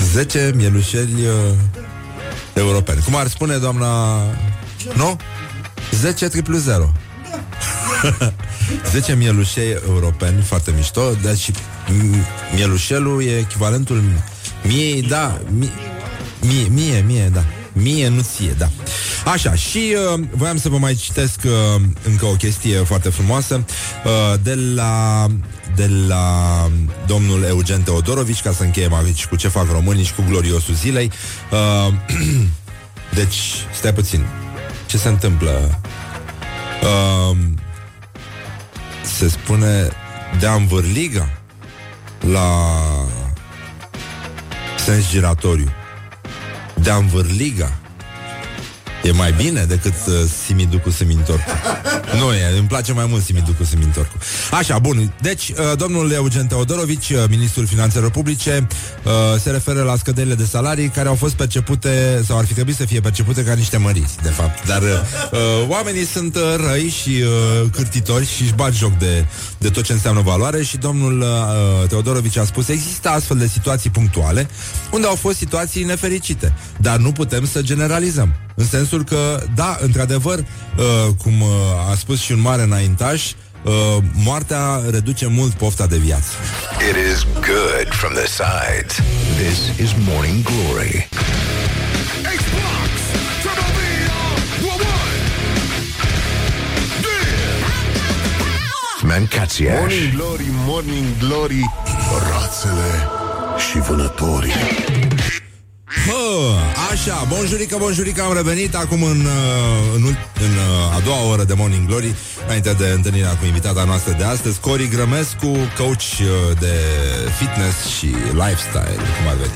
10 mielușeli uh, europeni. Cum ar spune doamna... Nu? 10 triplu 0. 10 mielușei europeni, foarte mișto, dar și mielușelul e echivalentul Mie, da, mie, mie, mie, mie, da. Mie, nu ție, da. Așa, și uh, voiam să vă mai citesc uh, încă o chestie foarte frumoasă uh, de la de la domnul Eugen Teodorovici, ca să încheiem aici cu ce fac românii și cu gloriosul zilei. Uh, deci, stai puțin. Ce se întâmplă? Uh, se spune de Amvârliga la sens giratoriu. De Anvârliga. E mai bine decât uh, Simidu cu Semintorcu. Nu e, îmi place mai mult Simidu cu Semintorcu. Așa, bun. Deci, uh, domnul Eugen Teodorovici, uh, ministrul finanțelor publice, uh, se referă la scăderile de salarii care au fost percepute, sau ar fi trebuit să fie percepute ca niște măriți, de fapt. Dar uh, uh oamenii sunt uh, răi și uh, cârtitori și își bat joc de, de tot ce înseamnă valoare și domnul uh, Teodorovici a spus există astfel de situații punctuale unde au fost situații nefericite, dar nu putem să generalizăm. În sensul că, da, într-adevăr, uh, cum uh, a spus și un mare înaintaș, uh, moartea reduce mult pofta de viață. It is good from the sides. This is Morning Glory. Mancațiaș. Morning Glory, Morning Glory, rațele și vânătorii. Hă, așa, bonjurică, bonjurică, am revenit acum în, uh, în, în uh, a doua oră de Morning Glory, înainte de întâlnirea cu invitata noastră de astăzi, Cori Grămescu, coach uh, de fitness și lifestyle, cum ar veni.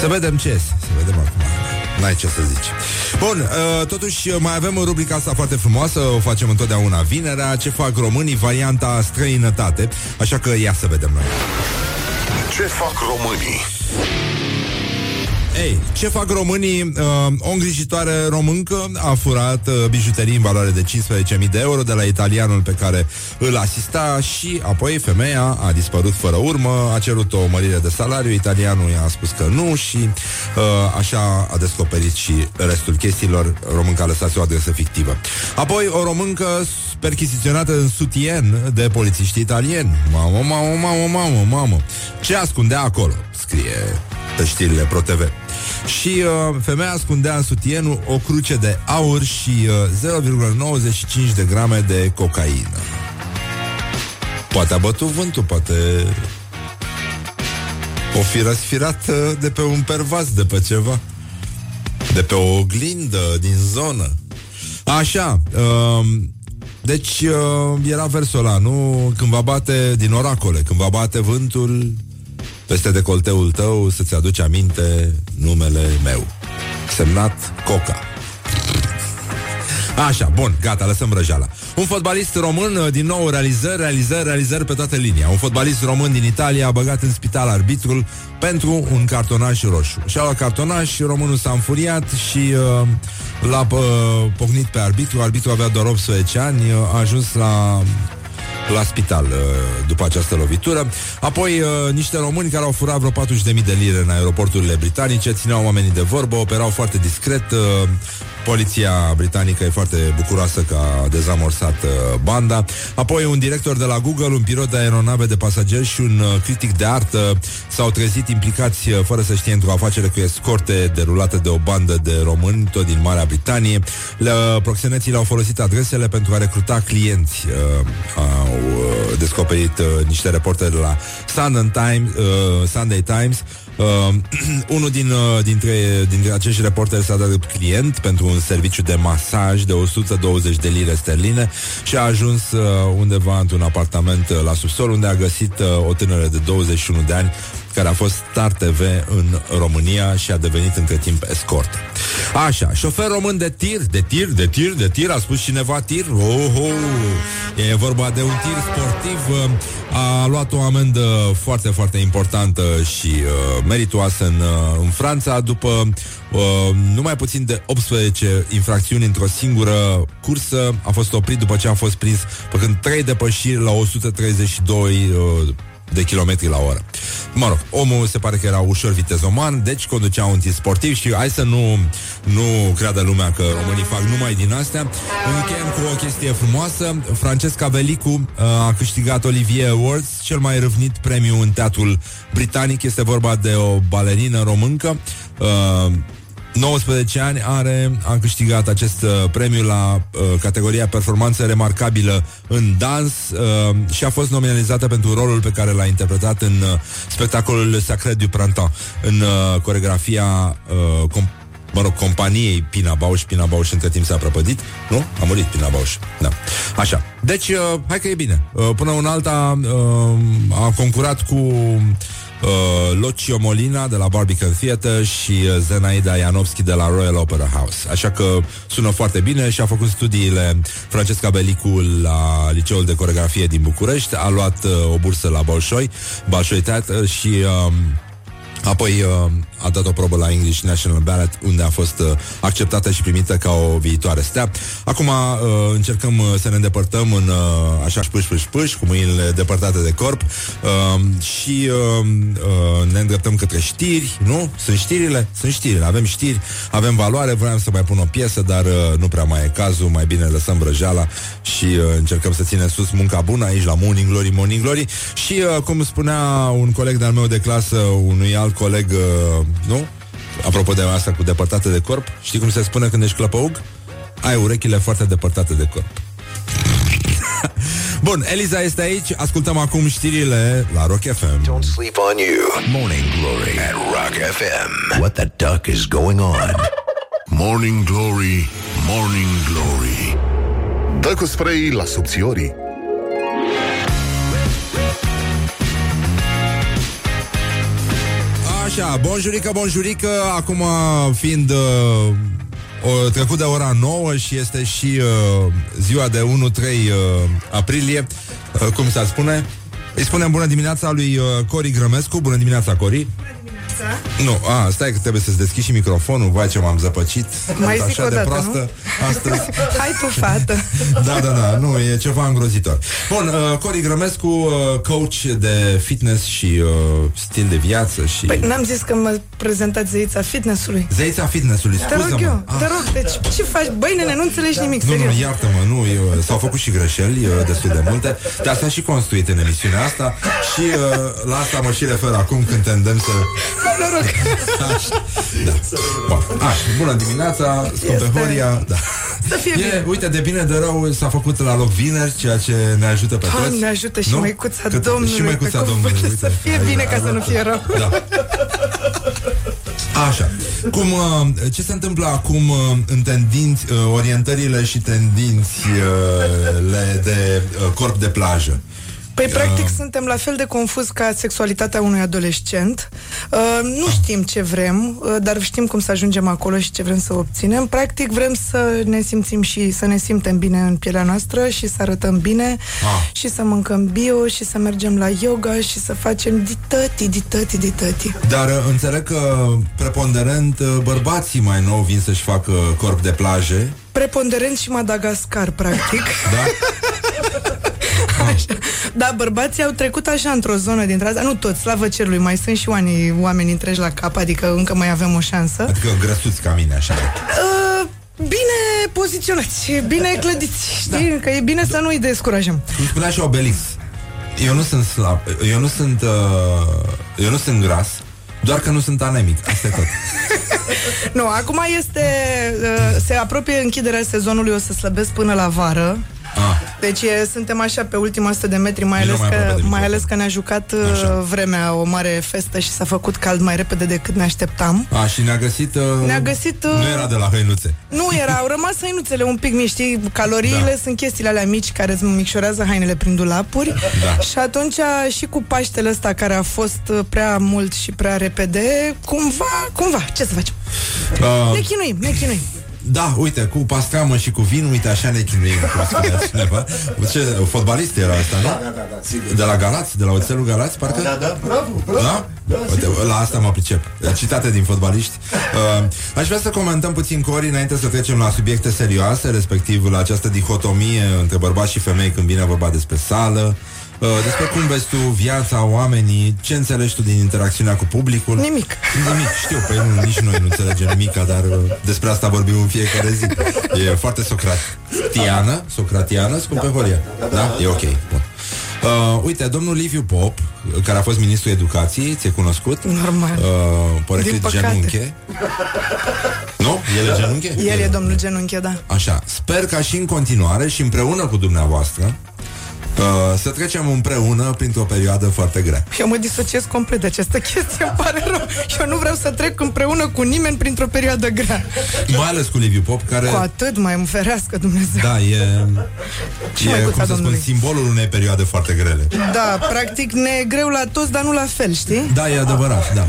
Să vedem ce este, să vedem acum. N-ai ce să zici. Bun, totuși mai avem rubrica asta foarte frumoasă, o facem întotdeauna vinerea, ce fac românii, varianta străinătate, așa că ia să vedem noi. Ce fac românii? Ei, ce fac românii? Uh, o îngrijitoare româncă a furat uh, bijuterii în valoare de 15.000 de euro de la italianul pe care îl asista și apoi femeia a dispărut fără urmă, a cerut o mărire de salariu, italianul i-a spus că nu și uh, așa a descoperit și restul chestiilor. Românca a lăsat o adresă fictivă. Apoi o româncă perchiziționată în sutien de polițiști italieni. Mamă, mamă, mamă, mamă, mamă. Ce ascundea acolo? Scrie pe știrile ProTV. Și uh, femeia ascundea în sutienul o cruce de aur și uh, 0,95 de grame de cocaină. Poate a bătut vântul, poate o fi răsfirat uh, de pe un pervaz, de pe ceva. De pe o oglindă din zonă. Așa, uh, deci uh, era versul ăla, nu? Când va bate din oracole, când va bate vântul peste decolteul tău să-ți aduci aminte numele meu. Semnat Coca. Așa, bun, gata, lăsăm răjala. Un fotbalist român, uh, din nou realizări, realizări, realizări pe toată linia. Un fotbalist român din Italia a băgat în spital arbitrul pentru un cartonaș roșu. Și-a luat cartonaș, românul s-a înfuriat și uh, l-a uh, pocnit pe arbitru. Arbitru avea doar 18 ani, uh, a ajuns la la spital uh, după această lovitură. Apoi, uh, niște români care au furat vreo 40.000 de lire în aeroporturile britanice, țineau oamenii de vorbă, operau foarte discret, uh, Poliția britanică e foarte bucuroasă că a dezamorsat uh, banda. Apoi un director de la Google, un pilot de aeronave de pasageri și un uh, critic de artă s-au trezit implicați uh, fără să știe într-o afacere cu escorte derulată de o bandă de români, tot din Marea Britanie. Le, proxeneții le-au folosit adresele pentru a recruta clienți. Uh, au uh, descoperit uh, niște reporteri de la Sunday Times, uh, Sunday Times Uh, unul din, uh, dintre, dintre acești reporteri s-a dat client pentru un serviciu de masaj de 120 de lire sterline și a ajuns uh, undeva într-un apartament uh, la subsol unde a găsit uh, o tânără de 21 de ani care a fost Star TV în România și a devenit între timp escort. Așa, șofer român de tir, de tir, de tir, de tir, a spus cineva tir? Oh, oh. E vorba de un tir sportiv. A luat o amendă foarte, foarte importantă și uh, meritoasă în, uh, în Franța după uh, numai puțin de 18 infracțiuni într-o singură cursă. A fost oprit după ce a fost prins făcând 3 depășiri la 132 uh, de kilometri la oră. Mă rog, omul se pare că era ușor vitezoman, deci conducea un tir sportiv și hai să nu, nu creadă lumea că românii fac numai din astea. Încheiem cu o chestie frumoasă. Francesca Velicu uh, a câștigat Olivier Awards, cel mai râvnit premiu în teatrul britanic. Este vorba de o balerină româncă. Uh, 19 ani are, a câștigat acest uh, premiu la uh, categoria performanță remarcabilă în dans uh, și a fost nominalizată pentru rolul pe care l-a interpretat în uh, spectacolul Sacré du Printemps, în uh, coregrafia uh, com- mă rog, companiei Pina Bausch. Pina Bausch între timp s-a prăpădit, nu? A murit Pina Bausch. Da. Așa. Deci, uh, hai că e bine. Uh, până un alta uh, a concurat cu uh, Locio Molina de la Barbican Theatre și uh, Zenaida Ianovski de la Royal Opera House. Așa că sună foarte bine și a făcut studiile Francesca Belicu la Liceul de Coregrafie din București, a luat uh, o bursă la Bolșoi, Bolșoi Theatre și uh, Apoi uh, a dat o probă la English National Ballet Unde a fost uh, acceptată și primită ca o viitoare stea. Acum uh, încercăm uh, să ne îndepărtăm în uh, așa pâș, pâș, pâș Cu mâinile depărtate de corp. Uh, Și uh, uh, ne îndreptăm către știri Nu? Sunt știrile? Sunt știrile, avem știri Avem valoare, vreau să mai pun o piesă Dar uh, nu prea mai e cazul. Mai bine lăsăm vrăjeala Și uh, încercăm să ținem sus munca bună Aici la Morning Glory, Morning Glory. Și uh, cum spunea un coleg de-al meu de clasă Unui alt coleg, uh, nu? Apropo de asta cu depărtate de corp, știi cum se spune când ești clăpăug? Ai urechile foarte depărtate de corp. Bun, Eliza este aici, ascultăm acum știrile la Rock FM. Don't sleep on you. Morning Glory at Rock FM. What the duck is going on? Morning Glory, Morning Glory Dă cu spray la subțiorii Așa, bonjurică, bonjurică, acum fiind uh, o, trecut de ora 9 și este și uh, ziua de 1-3 uh, aprilie, uh, cum se spune? Îi spunem bună dimineața lui uh, Cori Grămescu, bună dimineața, Cori! Nu, a, stai că trebuie să-ți deschizi și microfonul Vai ce m-am zăpăcit Mai Sunt zic așa o de dată, proastă nu? astăzi Hai tu, fată. Da, da, da, nu, e ceva îngrozitor Bun, uh, Cori Grămescu, uh, coach de fitness și uh, stil de viață și... Păi n-am zis că mă prezentați zeița fitnessului. Zeița fitnessului, Te rog scuză-mă eu, Ah. te rog, deci ce faci? Băi, nene, nu înțelegi nimic, Nu, nu, serios. iartă-mă, nu, eu, s-au făcut și greșeli uh, destul de multe, dar s-a și construit în emisiunea asta și uh, la asta mă și refer acum când te îndemn să... Noroc. Așa, da. Bun. Așa, bună dimineața, scumpe Este- Horia, da. Să fie E, bine. uite, de bine de rău s-a făcut la loc vineri, ceea ce ne ajută pe toți. Doamne ajută și Nu? măicuța Cât- Domnului, Și măicuța pe Domnului, cuvânt, uite. să fie Ai- bine ai ca să nu luat- fie rău. Da. Așa. Cum, uh, ce se întâmplă acum uh, în tendinți, uh, orientările și tendințele de uh, corp de plajă? Păi, practic, suntem la fel de confuz ca sexualitatea unui adolescent. Uh, nu știm ce vrem, uh, dar știm cum să ajungem acolo și ce vrem să obținem. Practic, vrem să ne simțim și să ne simtem bine în pielea noastră și să arătăm bine Ah. și să mâncăm bio și să mergem la yoga și să facem dităti, dităti, dităti. Dar uh, înțeleg că preponderent uh, bărbații mai nou vin să-și facă corp de plaje. Preponderent și Madagascar, practic. Da? Așa. Da, bărbații au trecut așa într-o zonă dintre asta. Nu toți, slavă cerului, mai sunt și oamenii, oameni întregi la cap, adică încă mai avem o șansă. Adică grăsuți ca mine, așa. Uh, bine poziționați, bine clădiți, știi? Da. Că e bine să nu-i descurajăm. Cum spunea și Obelix, eu nu sunt slab, eu nu sunt, uh, eu nu sunt gras, doar că nu sunt anemic. Asta e tot. Nu, acum este, uh, se apropie închiderea sezonului, o să slăbesc până la vară. Ah. Deci e, suntem așa pe ultima 100 de metri, mai Vino ales, mai aproape că, de mai microfon. ales că ne-a jucat Așa. uh, vremea o mare festă și s-a făcut cald mai repede decât ne așteptam. A, și ne-a găsit... Uh, Ne-a găsit, uh, Nu era de la hăinuțe. Nu era, au rămas hăinuțele un pic mici, știi? Caloriile Da. sunt chestiile alea mici care îți micșorează hainele prin dulapuri. Da. Și atunci și cu Paștele ăsta care a fost uh, prea mult și prea repede, cumva, cumva, ce să facem? Uh, Ne chinuim, ne chinuim. Da, uite, cu pastramă și cu vin, uite, așa ne chinuim, cum spunea cineva. Ce, fotbalist era asta, nu? Da, da, da, sigur. De la Galați, de la oțelul Galați, parcă? Da, da, bravo, bravo. Da? Da, Uite, sigur. la asta mă pricep. Citate din fotbaliști. Uh, aș vrea să comentăm puțin, Cori, înainte să trecem la subiecte serioase, respectiv la această dihotomie între bărbați și femei când vine vorba despre sală, uh, despre cum vezi tu viața, oamenii, ce înțelegi tu din interacțiunea cu publicul. Nimic. Nimic, știu, păi nu, nici noi nu înțelegem nimic, dar uh, despre asta vorbim în fiecare zi. E foarte socratiană, socratiană, spun pe Horia. Da? E ok, bun. Uh, uite, domnul Liviu Pop, care a fost ministrul educației, ți-e cunoscut? Normal. Uh, poreclit Din păcate. genunche. Nu? El e genunche? El e domnul genunche, da. Așa, sper ca și în continuare și împreună cu dumneavoastră uh, să trecem împreună printr-o perioadă foarte grea. Eu mă disociez complet de această chestie, îmi pare rău. Eu nu vreau să trec împreună cu nimeni printr-o perioadă grea. Mai ales cu Liviu Pop, care... Cu atât mai îmi ferească Dumnezeu. Da, e, Și e măicuța cum să spun, Domnului. simbolul unei perioade foarte grele. Da, practic ne e greu la toți, dar nu la fel, știi? Da, e adevărat, da.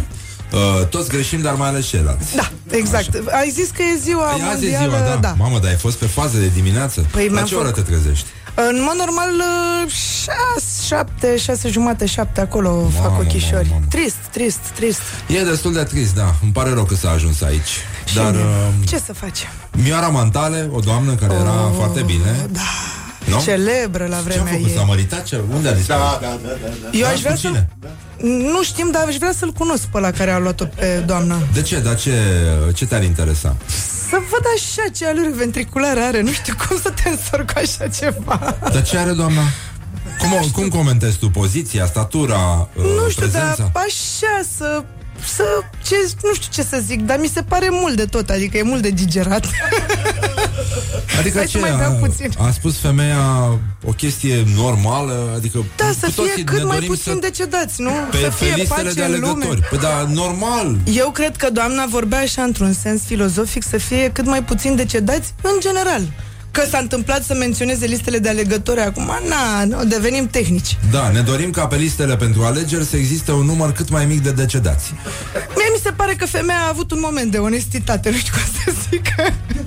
Uh, toți greșim, dar mai ales ceilalți. Da, exact. Ai zis că e ziua Păi azi e mondială, ziua, da. da. Mamă, dar ai fost pe fază de dimineață? Păi La mi-am ce oră te făcut- trezești? În mod normal, uh, șase, șapte, șase jumate, șapte acolo fac Mamă, ochișori. mamă, mamă. Trist, trist, trist. E destul de trist, da. Îmi pare rău că s-a ajuns aici. Și Dar mie. uh, Ce să facem? Mioara Mantale, o doamnă care era Oh, foarte bine. Da. Nu? Celebră la Ce-a vremea făcut? S-a ei. măritat? Ce? Unde a dispărut? Da, da, da, da, da. Eu Da? aș vrea Cu să... cine? Nu știm, dar aș vrea să-l cunosc pe la care a luat-o pe doamna. De ce? Dar ce, ce te-ar interesa? Să văd așa ce aluri ventriculare are. Nu știu cum să te însor cu așa ceva. Dar ce are doamna? Cum, cum comentezi tu poziția, statura, uh, Nu știu, prezența? dar așa să... Să, ce, nu știu ce să zic, dar mi se pare mult de tot, adică e mult de digerat. Adică Hai să ce? mai beau a, puțin. a spus femeia o chestie normală, adică Da, cu să toții fie ne cât mai dorim puțin să, decedați, nu? pe, să pe fie listele pace de în lume. alegători. Păi da, normal. Eu cred că doamna vorbea așa într-un sens filozofic să fie cât mai puțin decedați în general. Că s-a întâmplat să menționeze listele de alegători acum, na, nu, devenim tehnici. Da, ne dorim ca pe listele pentru alegeri să existe un număr cât mai mic de decedați. Mie mi se pare că femeia a avut un moment de onestitate, nu știu cum să zic.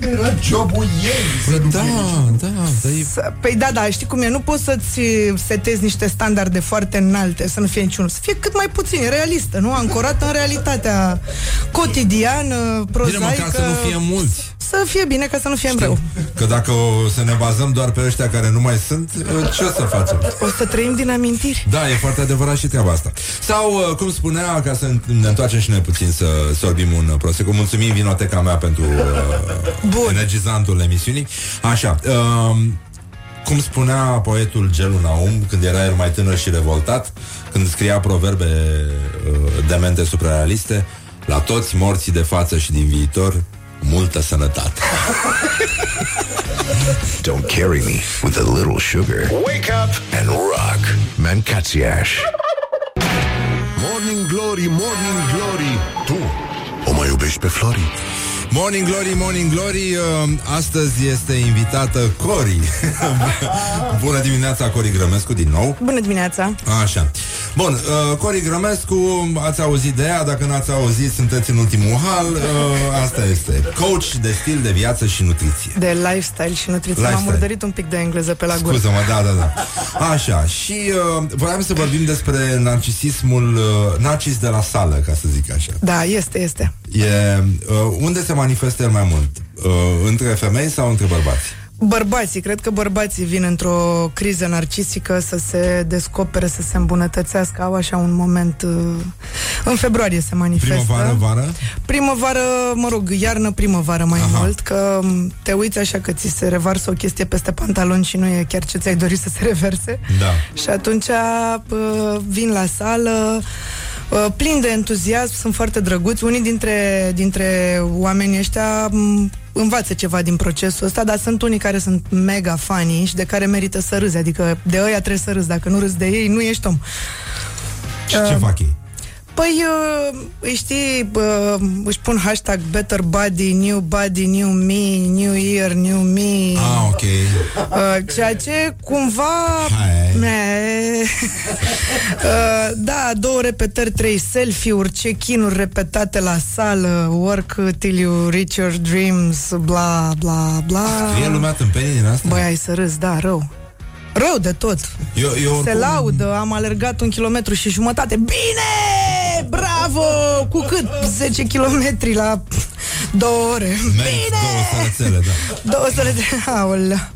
era jobul ei să nu Da, fie nici- da, da, e... Să- Păi da, da, știi cum e, nu poți să-ți setezi niște standarde foarte înalte, să nu fie niciunul, să fie cât mai puțin, realistă, nu? Ancorată în realitatea cotidiană, Bine, prozaică. măcar să nu fie mulți. Să fie bine, ca să nu fie rău. Că dacă o să ne bazăm doar pe ăștia care nu mai sunt, ce o să facem? O să trăim din amintiri. Da, e foarte adevărat și treaba asta. Sau, uh, cum spunea, ca să ne întoarcem și noi puțin să sorbim un uh, prosecco, mulțumim vinoteca mea pentru uh, Bun. energizantul emisiunii. Așa, uh, cum spunea poetul Gelu Naum, când era el mai tânăr și revoltat, când scria proverbe uh, demente suprarealiste, la toți morții de față și din viitor, multă sănătate. Don't carry me with a little sugar. Wake up and rock. Mancațiaș. Morning Glory, Morning Glory Tu o mai iubești pe Flori? Morning Glory, Morning Glory uh, Astăzi este invitată Cori Bună dimineața, Cori Grămescu din nou Bună dimineața! Așa Bun, uh, Cori Grămescu Ați auzit de ea, dacă n-ați auzit Sunteți în ultimul hal uh, Asta este Coach de stil de viață și nutriție De lifestyle și nutriție. M-am Lifestyle. murdărit un pic de engleză pe la gură. Scuză-mă, da, da, da Așa, și uh, voiam să vorbim despre narcisismul uh, Narcis de la sală, ca să zic așa Da, este, este. E, uh, unde se manifestă el mai mult? Uh, între femei sau între bărbați? Bărbații, cred că bărbații vin într-o criză narcisică să se descopere, să se îmbunătățească, au așa un moment uh, în februarie se manifestă. Primăvară, vară? Primăvară, mă rog, iarnă, primăvară mai Aha. mult, că m, te uiți așa că ți se revarsă o chestie peste pantaloni și nu e chiar ce ți-ai dorit să se reverse. Da. Și atunci uh, vin la sală, uh, plin de entuziasm, sunt foarte drăguți. Unii dintre, dintre oamenii ăștia m, învață ceva din procesul ăsta, dar sunt unii care sunt mega funny și de care merită să râzi. Adică de ăia trebuie să râzi. Dacă nu râzi de ei, nu ești om. Și ce fac ei? Păi, uh, îi știi, uh, își pun hashtag Better Body, New Body, New Me, New Year, New Me. Ah, ok. Uh, ceea ce cumva Hai. Me- uh, Da, două repetări, trei selfie-uri Check-in-uri repetate la sală Work till you reach your dreams Bla, bla, bla Fie lumea tâmpenii din asta? Băi, ai să râzi, da, rău Rău de tot eu, eu Se oricum- laudă, am alergat un kilometru și jumătate Bine! Bravo! Cu cât? 10 kilometri la două ore Meriți două sărățele, da. Două săle de... Aolea.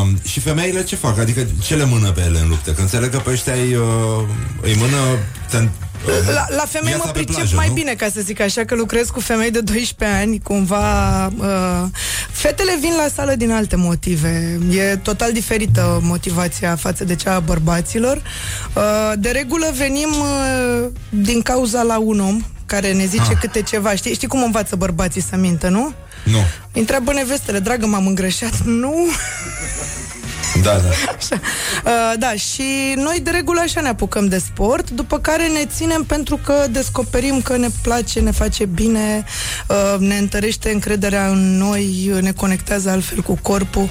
Um, și femeile ce fac? Adică ce le mână pe ele în luptă? Că înțeleg că pe ăștia îi, uh, îi mână... Ten, La, la femei viața mă pe pricep plajă, mai nu? bine, ca să zic așa, că lucrez cu femei de 12 ani, cumva... Uh, fetele vin la sală din alte motive. E total diferită motivația față de cea a bărbaților. Uh, de regulă venim uh, din cauza la un om care ne zice Ah. câte ceva. Știi, știi cum învață bărbații să mintă, nu? nu. Întreabă nevestele, dragă, m-am îngrășat. Nu! Da, da. Așa. Uh, da, și noi de regulă așa ne apucăm de sport, după care ne ținem pentru că descoperim că ne place, ne face bine, uh, ne întărește încrederea în noi, ne conectează altfel cu corpul.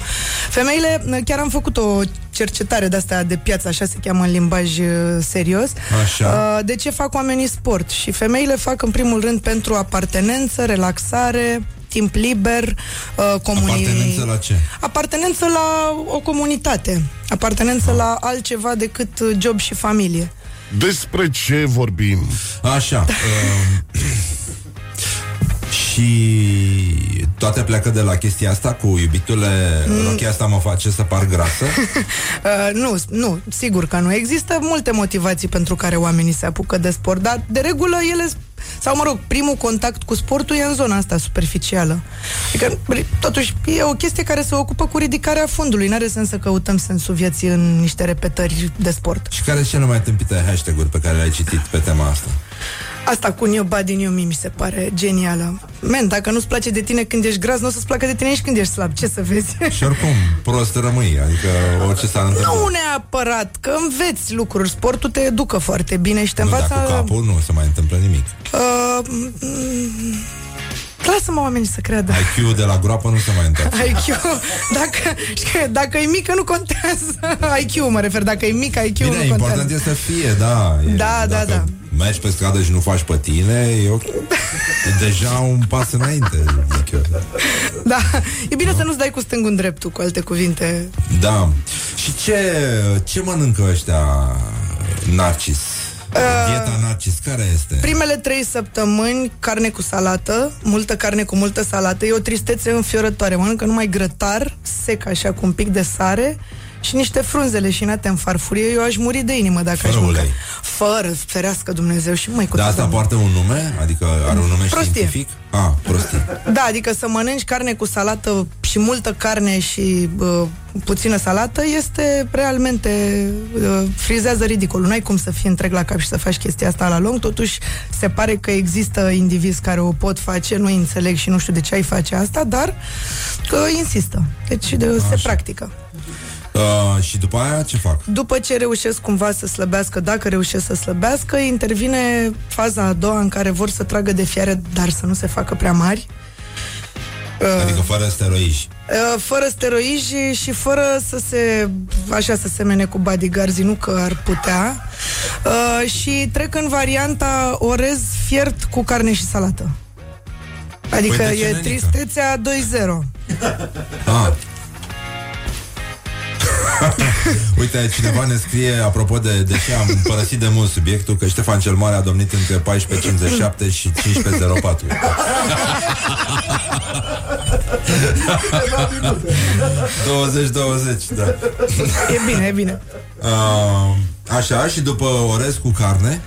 Femeile, uh, chiar am făcut o cercetare de asta de piață, așa se cheamă în limbaj uh, serios. Așa. Uh, de ce fac oamenii sport? Și femeile fac în primul rând pentru apartenență, relaxare, timp liber, uh, comuni... Apartenență la ce? Apartenență la o comunitate. Apartenență la altceva decât uh, job și familie. Despre ce vorbim? Așa. Uh, și toate pleacă de la chestia asta cu iubitule, mm. rochia asta mă face să par grasă. Uh, nu, nu, sigur că nu. Există multe motivații pentru care oamenii se apucă de sport, dar de regulă ele sau mă rog, primul contact cu sportul e în zona asta superficială. Adică, totuși, e o chestie care se ocupă cu ridicarea fundului. N-are sens să căutăm sensul vieții în niște repetări de sport. și care sunt cele mai tâmpite hashtag-uri pe care le-ai citit pe tema asta? Asta cu New Body, New Me mi se pare genială. Men, dacă nu-ți place de tine când ești gras, nu o să-ți placă de tine nici când ești slab. Ce să vezi? Și oricum, prost rămâi, adică orice s-ar întâmpla. Nu neapărat, că înveți lucruri. Sportul te educă foarte bine și te nu, învață... dar cu capul nu se mai întâmplă nimic. Uh, mm, Lasă-mă oamenii să creadă. IQ de la groapă nu se mai întoarce. IQ, dacă, știi că dacă e mică, nu contează. IQ mă refer, dacă e mic, IQ Bine, nu important contează. e să fie, da. E, Da, da, dacă da. mergi pe stradă și nu faci pe tine, e, ok. e deja un pas înainte, zic eu. Da, e bine să nu-ți dai cu stângul în dreptul, cu alte cuvinte. Da. Și ce, ce mănâncă ăștia narcis? Dieta narcis, care este? Primele trei săptămâni, carne cu salată, multă carne cu multă salată, e o tristețe înfiorătoare. Mănâncă numai grătar, sec așa, cu un pic de sare și niște frunze leșinate în farfurie. Eu aș muri de inimă dacă Fără aș mânca. ulei. Fără, ferească Dumnezeu și mai cu Dar asta toată- poartă un nume? Adică are un nume Prostie. științific? Ah, prostie. Da, adică să mănânci carne cu salată și multă carne și uh, puțină salată este realmente uh, frizează ridicolul. N-ai cum să fii întreg la cap și să faci chestia asta la lung, totuși se pare că există indivizi care o pot face, nu înțeleg și nu știu de ce ai face asta, dar că insistă. Deci de, se practică. Uh, și după aia ce fac? După ce reușesc cumva să slăbească, dacă reușesc să slăbească, intervine faza a doua în care vor să tragă de fiare, dar să nu se facă prea mari. Adică fără steroizi. Uh, fără steroizi și fără să se așa să semene cu bodyguards, nu că ar putea. Uh, și trec în varianta orez fiert cu carne și salată. Adică Păi de ce, e nenică? tristețea 2-0. Ah. Uite, cineva ne scrie apropo de de ce am părăsit de mult subiectul că Ștefan cel Mare a domnit între 14.57 și 15.04 20-20, da E bine, e bine. uh, Așa, și după orez cu carne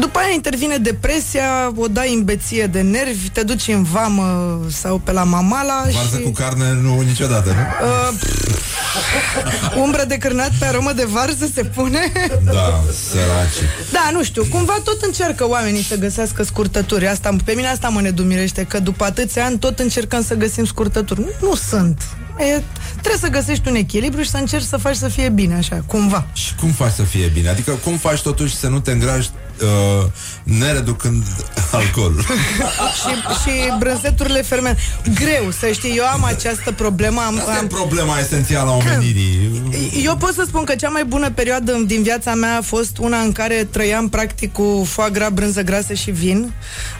După aia intervine depresia, o dai în beție de nervi, te duci în vamă sau pe la mamala Varză și... cu carne nu niciodată, nu? Uh, pff, umbră de cârnat pe aromă de varză se pune? Da, săraci. Da, nu știu, cumva tot încearcă oamenii să găsească scurtături. Asta, Pe mine asta mă nedumirește Că după atâția ani tot încercăm să găsim scurtături. Nu, nu sunt. E, Trebuie să găsești un echilibru și să încerci să faci să fie bine așa, cumva. Și cum faci să fie bine? Adică cum faci totuși să nu te îngrași uh, nereducând alcoolul? și, și brânzeturile fermente Greu, să știi, eu am această problemă am, Asta e am, problema esențială a omenirii. Eu pot să spun că cea mai bună perioadă din viața mea a fost una în care trăiam practic cu foie gras, brânză grasă și vin.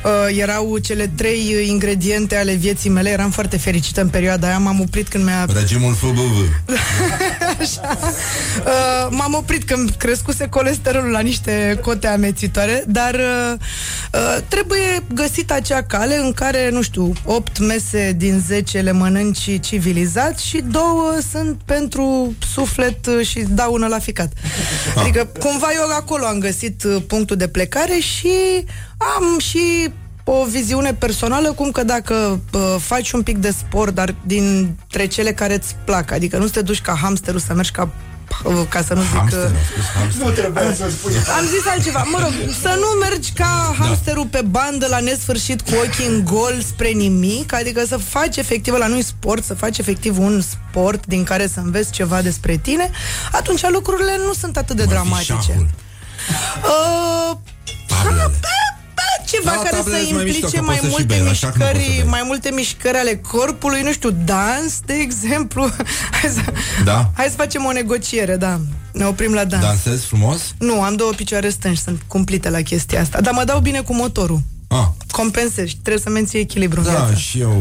Uh, erau cele trei ingrediente ale vieții mele. Eram foarte fericită în perioada aia. M-am oprit când mi-a... Regimul FBV. Uh, m-am oprit când crescuse colesterolul la niște cote amețitoare, dar uh, uh, trebuie găsit acea cale în care, nu știu, 8 mese din 10 le mănânci civilizat și două sunt pentru suflet uh, și daună la ficat. Adică, cumva eu acolo am găsit uh, punctul de plecare și am și o viziune personală, cum că dacă uh, faci un pic de sport, dar dintre cele care îți plac, adică nu să te duci ca hamsterul să mergi ca uh, ca să nu zic... Hamster, uh, am spus hamster. Nu trebuia să spui. am zis altceva. Mă rog, să nu mergi ca hamsterul pe bandă la nesfârșit cu ochii în gol spre nimic, adică să faci efectiv la nu sport, să faci efectiv un sport din care să înveți ceva despre tine, atunci lucrurile nu sunt atât de Cum ar fi dramatice. șahul. Uh, Tablele. Da, ceva Da, care tablele să sunt mai mișto, implice că mai poți să și multe bei, la șah nu poți să mișcări, bei. mai multe mișcări ale corpului, nu știu, dans, de exemplu. Hai să, Da? hai să facem o negociere, da. Ne oprim la dans. Dansezi frumos? Nu, am două picioare stângi, sunt cumplite la chestia asta. Dar mă dau bine cu motorul. Ah, Compensezi, trebuie să menții echilibru în da, viață. și eu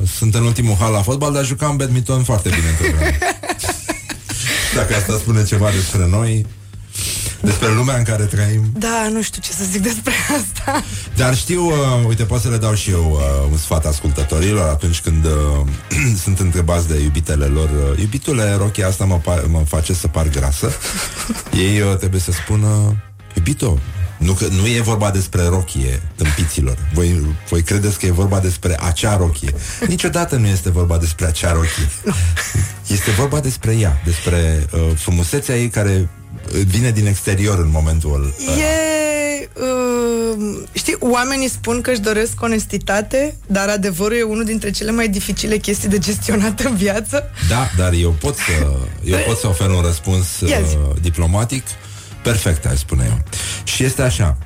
uh, sunt în ultimul hal la fotbal, dar jucam badminton foarte bine întotdeauna. Dacă asta spune ceva despre noi, despre lumea în care trăim. Da, nu știu ce să zic despre asta. Dar știu, uh, uite, pot să le dau și eu uh, un sfat ascultătorilor atunci când uh, sunt întrebați de iubitele lor. Uh, Iubitule, rochia asta mă, pa- mă face să par grasă. Ei uh, trebuie să spună, iubito, nu, că, nu e vorba despre rochie, tâmpiților. Voi, voi credeți că e vorba despre acea rochie. Niciodată nu este vorba despre acea rochie. Este vorba despre ea, despre uh, frumusețea ei care uh, vine din exterior în momentul ăla. E... Uh, știi, oamenii spun că își doresc onestitate, dar adevărul e unul dintre cele mai dificile chestii de gestionat în viață. Da, dar eu pot să, eu pot să ofer un răspuns Ia zi. uh, diplomatic perfect, aș spune eu. Și este așa,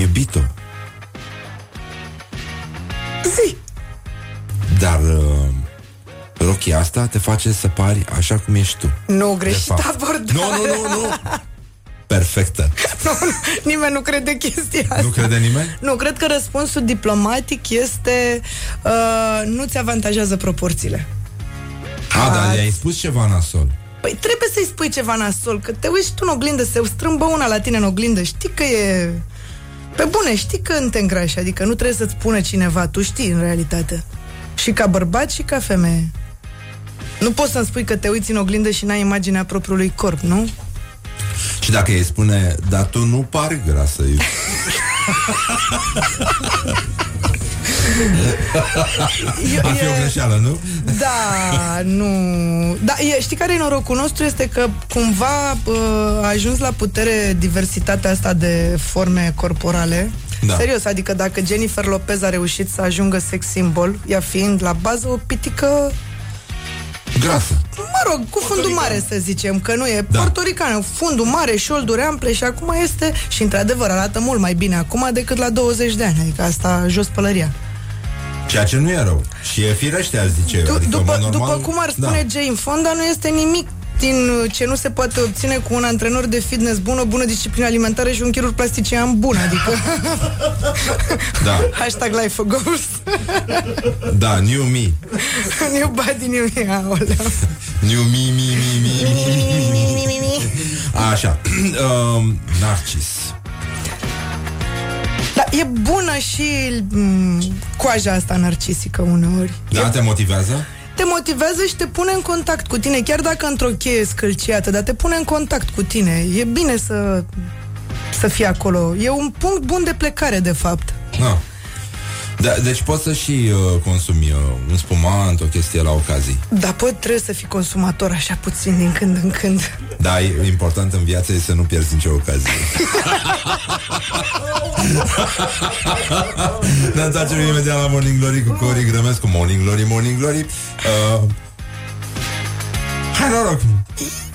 iubito, Zi! dar uh, rochia asta te face să pari așa cum ești tu. Nu, de greșit fapt. abordare. Nu, nu, nu, nu. perfectă. Nu, nu, nimeni nu crede chestia asta. Nu crede nimeni? Nu, cred că răspunsul diplomatic este uh, nu ți avantajează proporțiile. A, dar i-ai spus ceva nasol. Păi trebuie să-i spui ceva nasol, că te uiți tu în oglindă, se strâmbă una la tine în oglindă, știi că e... Pe bune, știi că nu te îngrași, adică nu trebuie să-ți spună cineva, tu știi în realitate. Și ca bărbat și ca femeie. Nu poți să-mi spui că te uiți în oglindă și n-ai imaginea propriului corp, nu? Și dacă îi spune, dar tu nu pari grasă. Eu... Eu, Ar fi o greșeală, nu? Da, nu. Da, e, știi care e norocul nostru? Este că cumva uh, a ajuns la putere diversitatea asta de forme corporale. Da. Serios, adică dacă Jennifer Lopez a reușit să ajungă sex symbol, ea fiind la bază o pitică Grasă. Mă rog, cu fundul mare să zicem, că nu e Da. da. portoricană, fundul mare, șolduri ample și acum este, și într-adevăr arată mult mai bine acum decât la 20 de ani, adică asta jos pălăria. Ceea ce nu e rău. Și e firește, aș zice eu. Du- Adică, după, în mod normal, după cum ar spune da. Jane Fonda, nu este nimic din uh, ce nu se poate obține cu un antrenor de fitness bun, o bună disciplină alimentară și un chirurg plastician bun, adică Da, hashtag life for goals. da, new me. new body, new me, aoleu. New me, me, me, me, me, me, me, me. Așa. um, Narcis. Da, e bună și m, coaja asta narcisică uneori. Da, te motivează? Te motivează și te pune în contact cu tine, chiar dacă într-o cheie scâlciată, dar te pune în contact cu tine. E bine să, să fii acolo. E un punct bun de plecare, de fapt. Da. Da, deci poți să și uh, consumi uh, un spumant, o chestie la ocazii. Dar pot trebuie să fii consumator așa puțin din când în când. Da, e important în viață e să nu pierzi nicio ocazie. ne întoarcem imediat la Morning Glory cu Cori Grămescu. Morning Glory, Morning Glory. Uh, hai noroc!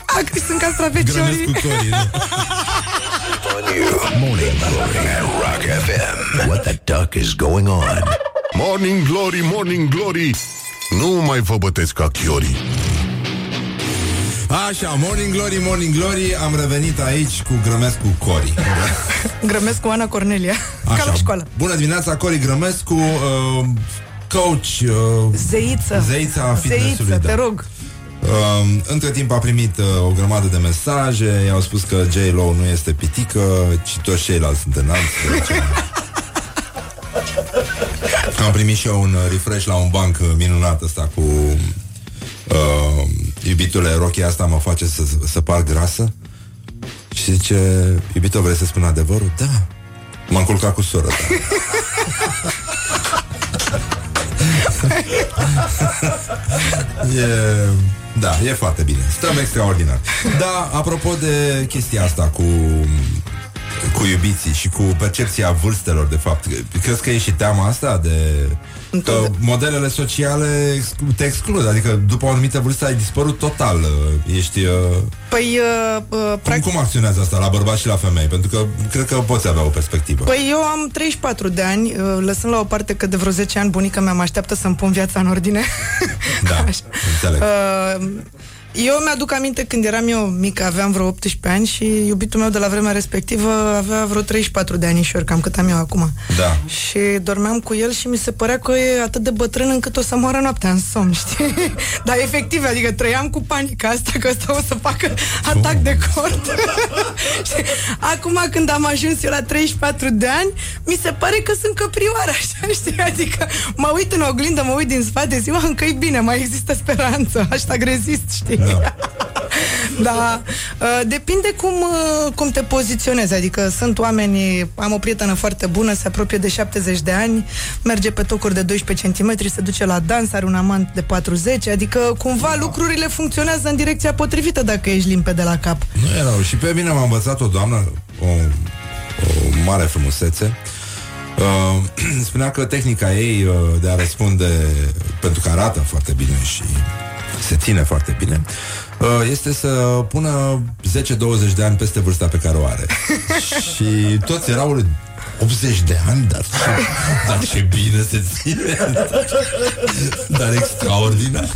A, că sunt castraveciorii. Grămescu Cori. nu? On you. Morning Glory at Rock FM. What the duck is going on? Morning Glory, Morning Glory Nu mai vă bătesc ca chiorii Așa, Morning Glory, Morning Glory Am revenit aici cu Grămescu Cori Grămesc cu Ana Cornelia. Ca la școală. Bună dimineața, Cori Grămescu uh, Coach uh, Zeiță. Zeița fitness-ului, Zeiță, da. te rog. Uh, între timp a primit uh, o grămadă de mesaje I-au spus că J-Lo nu este pitică Ci toți ceilalți sunt înalți deci, Am primit și eu un uh, refresh la un banc uh, minunat ăsta cu uh, Iubitule, rochia asta mă face să, să par grasă. Și zice Iubito, vrei să spun adevărul? Da. M-am culcat cu sora ta E, da, e foarte bine. Stăm extraordinar. Da, apropo de chestia asta cu cu iubiții și cu percepția vârstelor, de fapt. Crezi că e și teama asta de... Că modelele sociale exclu- te exclud, adică după o anumită vârstă ai dispărut total. uh, Ești... uh, Păi, uh, uh, Cum, practic, cum acționează asta la bărbați și la femei? Pentru că cred că poți avea o perspectivă. Păi eu am 34 de ani, uh, lăsând la o parte că de vreo 10 ani bunica mea mă așteaptă să-mi pun viața în ordine. Da, înțeleg. Uh, eu mi-aduc aminte când eram eu mică, aveam vreo 18 ani și iubitul meu de la vremea respectivă avea vreo 34 de anișori, cam cât am eu acum. Da. Și dormeam cu el și mi se părea că e atât de bătrân încât o să moară noaptea în somn, știi? Dar efectiv, adică trăiam cu panica asta că ăsta o să facă atac de cord. Și acum când am ajuns eu la 34 de ani, mi se pare că sunt căprioară, așa, știi? Adică mă uit în oglindă, mă uit din spate, zic, mă, încă e bine, mai există speranță, hashtag rezist, știi? Da. Da, uh, depinde cum, uh, cum te poziționezi, adică sunt oameni, am o prietenă foarte bună, se apropie de 70 de ani, merge pe tocuri de 12 cm, se duce la dans, are un amant de 40, adică cumva lucrurile funcționează în direcția potrivită dacă ești limpede la cap. Nu e rău. Și pe mine m-a învățat o doamnă, o, o mare frumusețe, Uh, spunea că tehnica ei uh, de a răspunde, pentru că arată foarte bine și se ține foarte bine, uh, este să pună 10-20 de ani peste vârsta pe care o are. și toți erau 80 de ani, dar ce, dar ce bine se ține Dar extraordinar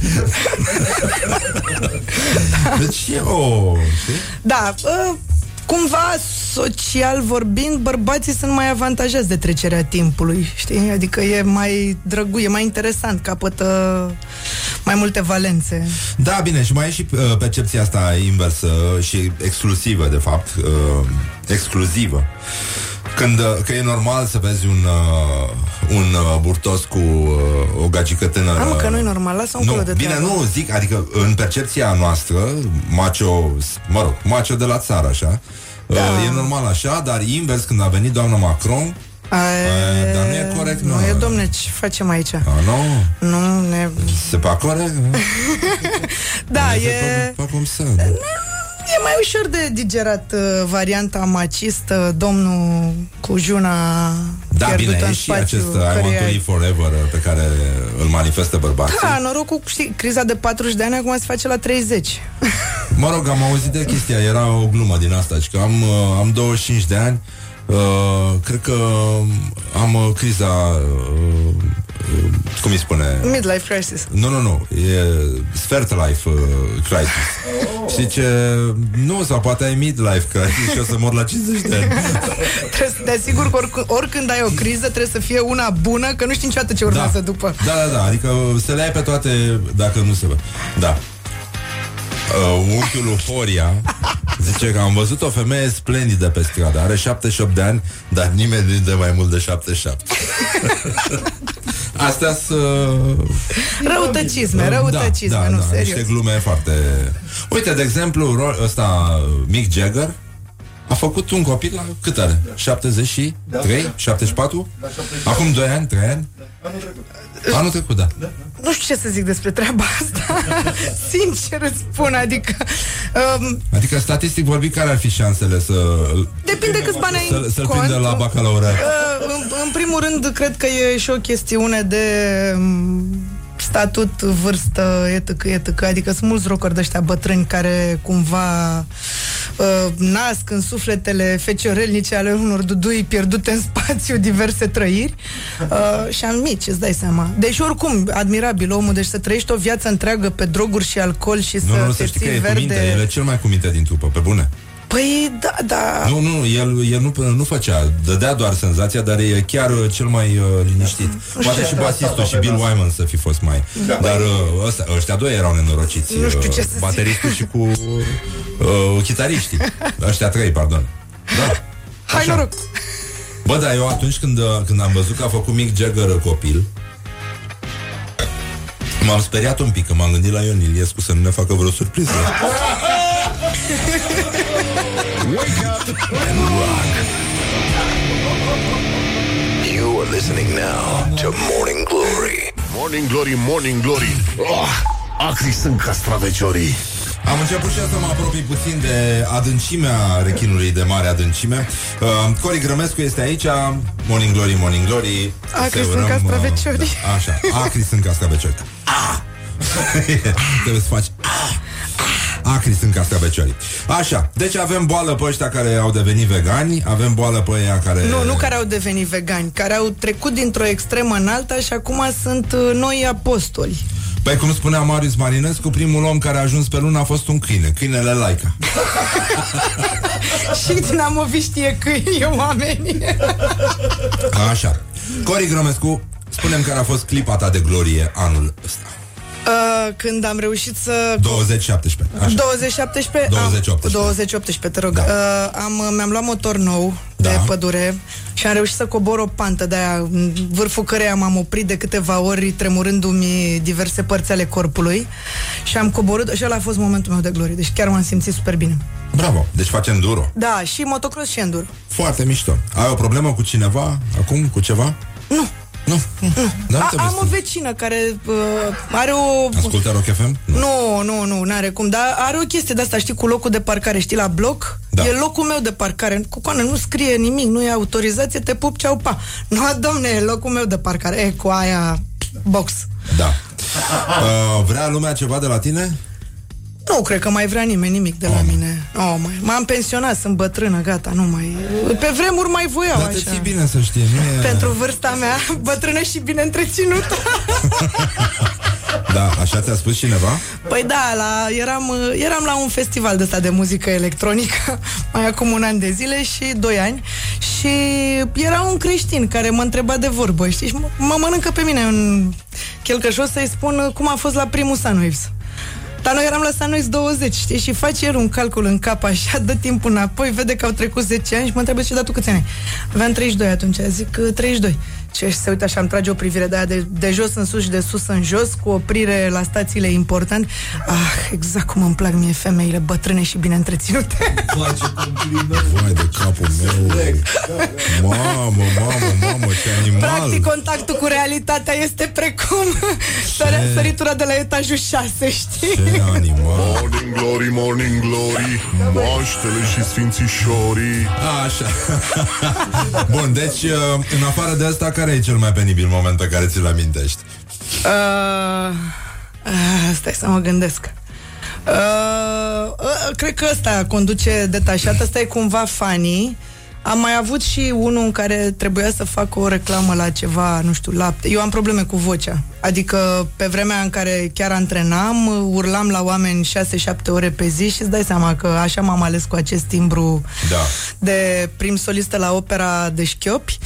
Deci e o... Știi? Da, uh, cumva, social vorbind, bărbații sunt mai avantajați de trecerea timpului, știi? Adică e mai drăguț, e mai interesant, capătă mai multe valențe. Da, bine, și mai e și uh, percepția asta inversă și exclusivă, de fapt, uh, exclusivă. Când, uh, că e normal să vezi un, uh, un uh, burtos cu uh, o gagică tânără Am că nu e normal, lasă un Nu, colo de bine, treabă. nu, zic, adică în percepția noastră Macho, mă rog, macho de la țară, așa Da. uh, E normal așa, dar invers când a venit doamna Macron A, E, dar nu e corect, nu. nu. e, domne, ce facem aici? a, Nu, Nu, ne... se pa corect nu? Da, Se e... pa- pa cum să E mai ușor de digerat uh, varianta macistă, domnul cu juna Da, pierdută bine, în e și spațiu, acest uh, I want căreia- to live forever uh, Pe care îl manifestă bărbații Da, norocul, știi, criza de 40 de ani acum se face la 30. Mă rog, am auzit de chestia, era o glumă din asta, că am, uh, am 25 de ani, uh, cred că am uh, criza, uh, uh, cum îi spune? Midlife crisis. Nu, nu, nu, e Sfert Life uh, Crisis. Știi ce? Nu, sau poate ai Midlife Crisis și o să mor la 50 de ani. Trebuie să te asiguri că oricând, oricând ai o criză trebuie să fie una bună, că nu știi niciodată ce urmează după. Da, da, da, adică să le ai pe toate dacă nu se văd. Da. Uh, unchiul lui Horia Zice că am văzut o femeie splendidă pe stradă Are 78 de ani Dar nimeni nu de mai mult de 77 Astea sunt Răutăcisme, răutăcisme, da, da, nu, da, serios. Niște glume foarte Uite, de exemplu, ro- ăsta Mick Jagger a făcut un copil la cât are? 73? 74? Acum 2 ani, 3 ani? Anul trecut, da. Nu știu ce să zic despre treaba asta. Sincer îți spun, adică... Um, Adică, statistic vorbit, care ar fi șansele să depinde câți bani ai să, în să-l cont. prindă la bacalaureat? Uh, în, în primul rând, cred că e și o chestiune de um, statut, vârstă, etc, etc. Adică sunt mulți rockeri de ăștia bătrâni care cumva uh, nasc în sufletele feciorelnice ale unor dudui pierdute în spațiu diverse trăiri uh, și am mici, îți dai seama. Deci oricum, admirabil omul, deci să trăiești o viață întreagă pe droguri și alcool și Nu, să nu, te să știi că ții e cu verde. minte, el e cel mai cu minte din trupă, pe bune. Păi, da, da. Nu, nu, el, el nu, nu făcea, dădea doar senzația, dar e chiar uh, cel mai uh, liniștit. Poate și basistul și Bill Wyman să fi fost mai. Dar uh, ăsta, ăștia doi erau nenorociți. Nu știu ce uh, să zic. Bateristul și cu uh, chitariștii. Ăștia trei, pardon. Da. Hai Așa. noroc. Bă, dar eu atunci când, uh, când am văzut că a făcut Mick Jagger uh, copil, m-am speriat un pic, că m-am gândit la Ion Iliescu să nu ne facă vreo surpriză. You are listening now to Morning Glory. Morning Glory, Morning Glory oh, Acri sunt castraveciorii Am început și eu să mă apropii puțin de adâncimea rechinului de mare adâncime. Uh, Cori Grămescu este aici. Morning Glory, Morning Glory. Acri Se sunt urăm, castraveciorii. uh, da, Așa, acri sunt castraveciorii. Ah! Trebuie să faci ah! Acri sunt castraveciorii. Așa, deci avem boală pe ăștia care au devenit vegani, avem boală pe ăia care... Nu, nu care au devenit vegani, care au trecut dintr-o extremă în alta și acum sunt uh, noi apostoli. Păi cum spunea Marius Marinescu, primul om care a ajuns pe lună a fost un câine, câinele Laica. și dinamovi știe câini, oameni. Așa. Cori Grămescu, spunem care a fost clipa ta de glorie anul ăsta. Uh, când am reușit să... 2017. Așa. 2017? 2018. 2018, te rog. Da. Uh, am, mi-am luat motor nou de Da. pădure și am reușit să cobor o pantă de aia, în vârful căreia m-am oprit de câteva ori, tremurându-mi diverse părți ale corpului și am coborât, și ăla a fost momentul meu de glorie, deci chiar m-am simțit super bine. Bravo, deci facem duro. Da, și motocross și enduro. Foarte mișto. Ai o problemă cu cineva acum, cu ceva? Nu. Nu. Da, A, te am vezi. o vecină care uh, are o... Ascultă Rock FM? Nu. Nu, nu, nu, n-are cum, dar are o chestie de asta, știi, cu locul de parcare, știi, la bloc? Da. E locul meu de parcare. Cu coană nu scrie nimic, nu e autorizație, te pup, ceau, pa. Nu, domne, e locul meu de parcare. E, cu aia, box. Da. Uh, vrea lumea ceva de la tine? Nu cred că mai vrea nimeni nimic de la Oh. mine. Oh, mai. M-am pensionat, sunt bătrână, gata, nu mai... Pe vremuri mai voiau Dar te așa. ții bine să știi. Nu e... Pentru vârsta mea, bătrână și bine întreținută. Da, așa ți-a spus cineva? Păi da, la, eram, uh, eram la un festival de ăsta de muzică electronică mai acum un an de zile și doi ani și era un creștin care mă întreba de vorbă, știi, și mă, mă mănâncă pe mine un chelcășos să-i spun uh, cum a fost la primul Sunwaves. Dar noi eram la Sunwaves 20, știi, și face el un calcul în cap așa, dă timpul înapoi, vede că au trecut 10 ani și mă întreabă ce, dar tu câți ani ai? Aveam 32 atunci, zic 32. Ce și se uită așa, îmi trage o privire de aia de, de jos în sus și de sus în jos, cu oprire la stațiile importante. Ah, exact cum îmi plac mie femeile bătrâne și bine întreținute. Vai de capul meu. Mamă, mamă, mamă, ce animal. Practic, contactul cu realitatea este precum sări- săritura de la etajul 6, știi? Ce animal. Morning glory, morning glory Moaștele și sfințișorii. Așa. Bun, deci uh, în afară de asta Care e cel mai penibil moment pe care ți-l amintești? Uh, uh, stai să mă gândesc. Uh, uh, cred că ăsta conduce detașat, ăsta e cumva funny. Am mai avut și unul în care trebuia să fac o reclamă la ceva, nu știu, lapte. Eu am probleme cu vocea. Adică pe vremea în care chiar antrenam, urlam la oameni 6-7 ore pe zi și îți dai seama că așa m-am ales cu acest timbru Da. de prim solistă la opera de șchiopi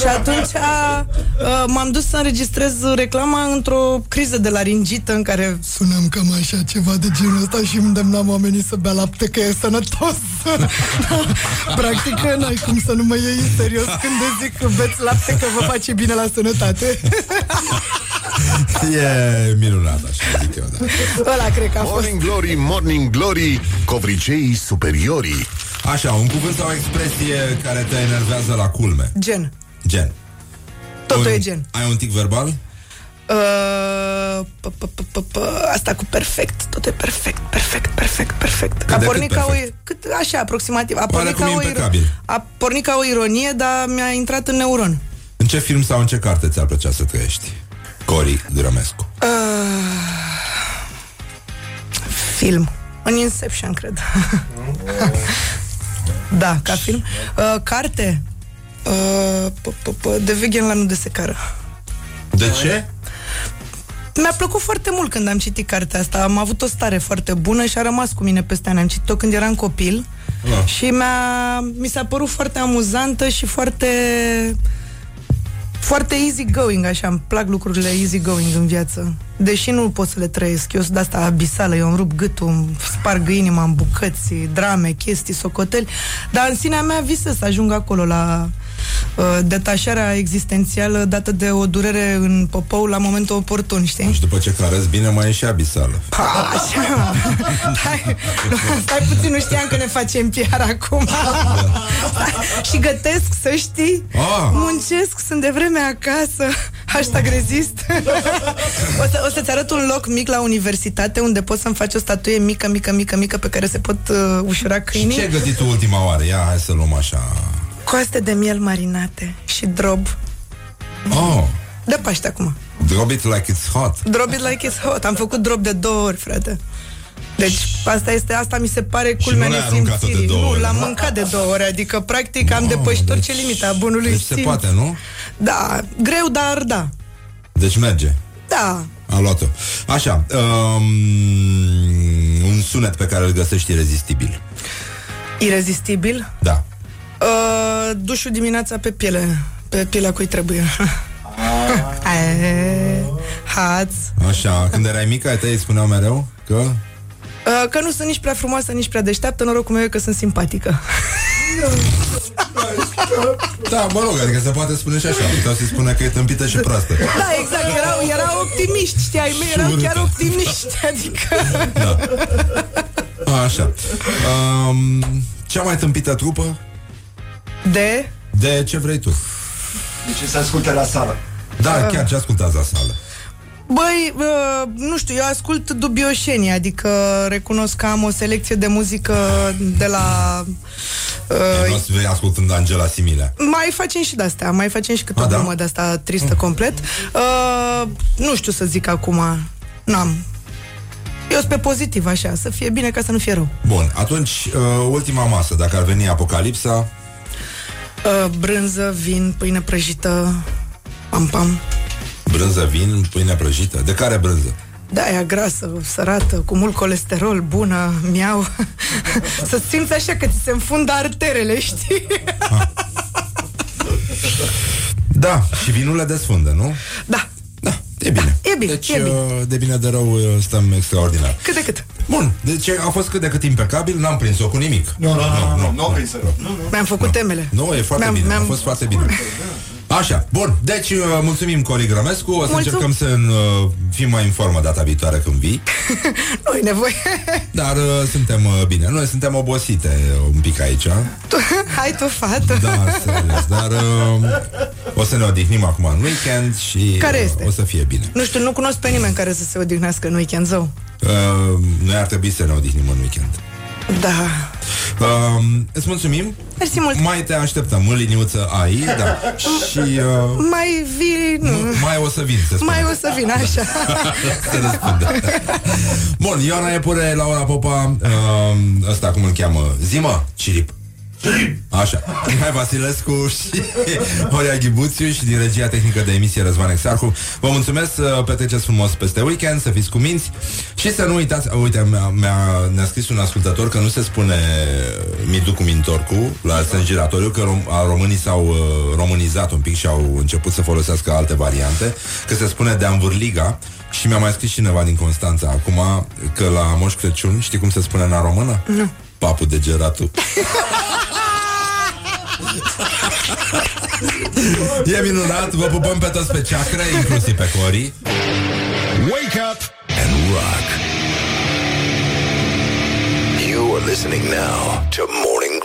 și atunci a, a, m-am dus să înregistrez reclama într-o criză de laringită în care sunam cam așa ceva de genul ăsta și îndemnam oamenii să bea lapte că e sănătos. Practic n-ai cum să nu mă iei în serios când îți zic că beți lapte că vă face bine la sănătate. E minunat, așa zic eu, da. Ăla cred că a fost. Morning glory, morning glory Covriceii superiorii Așa, un cuvânt sau o expresie care te enervează la culme Gen. Gen Totul Un- e gen. Ai un tic verbal? Uh, p- p- p- p- p- asta cu perfect, tot e perfect, perfect, perfect, perfect. Cât a de pornit cât ca o, perfect? cât, așa, aproximativ. A pornit, Oarecum ca o, iro- impecabil. a pornit ca o ironie, dar mi-a intrat în neuron. În ce film sau în ce carte ți-ar plăcea să trăiești? Cori Grămescu Uh, film. În Inception, cred. da, ca film. Uh, carte. Uh, p- p- p- de vegan la nu de secară. De ce? Mi-a plăcut foarte mult când am citit cartea asta. Am avut o stare foarte bună și a rămas cu mine peste ani. Am citit-o când eram copil Ah. și mi-a, mi s-a părut foarte amuzantă și foarte foarte easy going, așa, îmi plac lucrurile easy going în viață. Deși nu pot să le trăiesc, eu sunt de asta abisală, eu îmi rup gâtul, îmi sparg inima în bucăți, drame, chestii, socoteli, dar în sinea mea visă să ajung acolo la uh, detașarea existențială dată de o durere în popou la momentul oportun, știi? Și după ce carăți bine, mai e și abisală Așa. Stai, stai puțin, nu știam că ne facem PR acum. Stai, și gătesc, să știi. Ah. Muncesc, sunt de vreme acasă. Hashtag rezist. o, să, o să-ți arăt un loc mic la universitate unde poți să-mi faci o statuie mică, mică, mică, mică pe care se pot uh, ușura Și câinii. ce ai gătit tu ultima oară? Ia, hai să luăm așa Coaste de miel marinate și drob. Oh, De Paște acum. drop it like it's hot Drop it like it's hot. Am făcut drop de două ori, frate. Deci asta este, asta mi se pare culmea nu l-ai aruncat-o de nesimțirii. două Nu, ori, l-am nu? mâncat de două ori, adică practic am depășit deci- orice limita a bunului Deci se simț. poate, nu? Da, greu, dar da. Deci merge Da. A luat-o Așa um, Un sunet pe care îl găsești irezistibil Irezistibil. Da Uh, dușul dimineața pe piele. Pe pielea cui trebuie. Ae, Haț. Așa, când erai mică, ai tăi îți spuneau mereu că... Uh, că nu sunt nici prea frumoasă, nici prea deșteaptă, norocul meu e că sunt simpatică. Da, mă rog, adică se poate spune și așa Puteau să-i spune că e tâmpită și proastă Da, exact, erau, erau optimiști, știi, ai mei erau chiar optimiști, adică... A, Așa um, Cea mai tâmpită trupă De... De ce vrei tu Ce se asculte la sală. Da, chiar ce ascultați la sală Băi, uh, nu știu, eu ascult dubioșenii, adică recunosc că am o selecție de muzică de la... uh, Nu Uh, o să vei ascultând Angela Similea mai facem și de-astea, mai facem și câte A, o da? glumă de-asta tristă complet. Uh, nu știu să zic acum, n-am. Eu sunt pe pozitiv, așa, să fie bine ca să nu fie rău. Bun, atunci, uh, ultima masă Dacă ar veni apocalipsa Uh, brânză, vin, pâine prăjită, pam, pam. Brânză, vin, pâine prăjită De care brânză? Da, aia grasă, sărată, cu mult colesterol, bună, miau. Să simți așa că ți se înfundă arterele, știi? Da, și vinul le desfundă, nu? Da. Da, e bine. E bine, deci, e bine. uh, de bine de rău uh, stăm extraordinar. Cât de cât. Bun, deci a fost cât de cât impecabil, n-am prins-o cu nimic. Nu, nu, nu, nu, nu, prins Mi-am făcut temele. Nu, e foarte Mi-am- bine, a mi-am- fost foarte bine. Așa, bun, deci uh, mulțumim Cori Grămescu, o să Mulțum- încercăm să uh, fim mai în formă data viitoare când vii, Nu e nevoie. dar uh, suntem uh, bine. Noi suntem obosite un pic aici. Tu, hai tu, fată. Da, serios, dar uh, o să ne odihnim acum în weekend și Care uh, este? o să fie bine. Nu știu, nu cunosc pe nimeni care să se odihnească în weekend zău. Uh, noi ar trebui să ne odihnim în weekend. Da. Uh, îți mulțumim. Mersi mult. Mai te așteptăm în liniuță ai, da. Și uh, Mai vii... Nu. mai o să vin, să spun. Mai o să vin, așa. să răspundă. Bun, Ioana Epure, Laura Popa, uh, ăsta cum îl cheamă? Zimă, Cirip. Așa, Mihai Vasilescu și Horia Ghibuțiu și din regia tehnică de emisie Răzvan Exarcu. Vă mulțumesc, uh, petreceți frumos peste weekend, să fiți cuminți și să nu uitați, uh, uite, mi-a, mi-a, ne-a scris un ascultător că nu se spune Midu cu Mintorcu la Sân Giratoriu, că rom, a românii s-au uh, românizat un pic și au început să folosească alte variante, că se spune de Anvârliga și mi-a mai scris cineva din Constanța acum că la Moș Crăciun, știi cum se spune în română? Nu. Papu de geratul. E minunat, vă pupăm pe toți pe ceacră, inclusiv pe Cori. Wake up and rock. You are listening now to Morning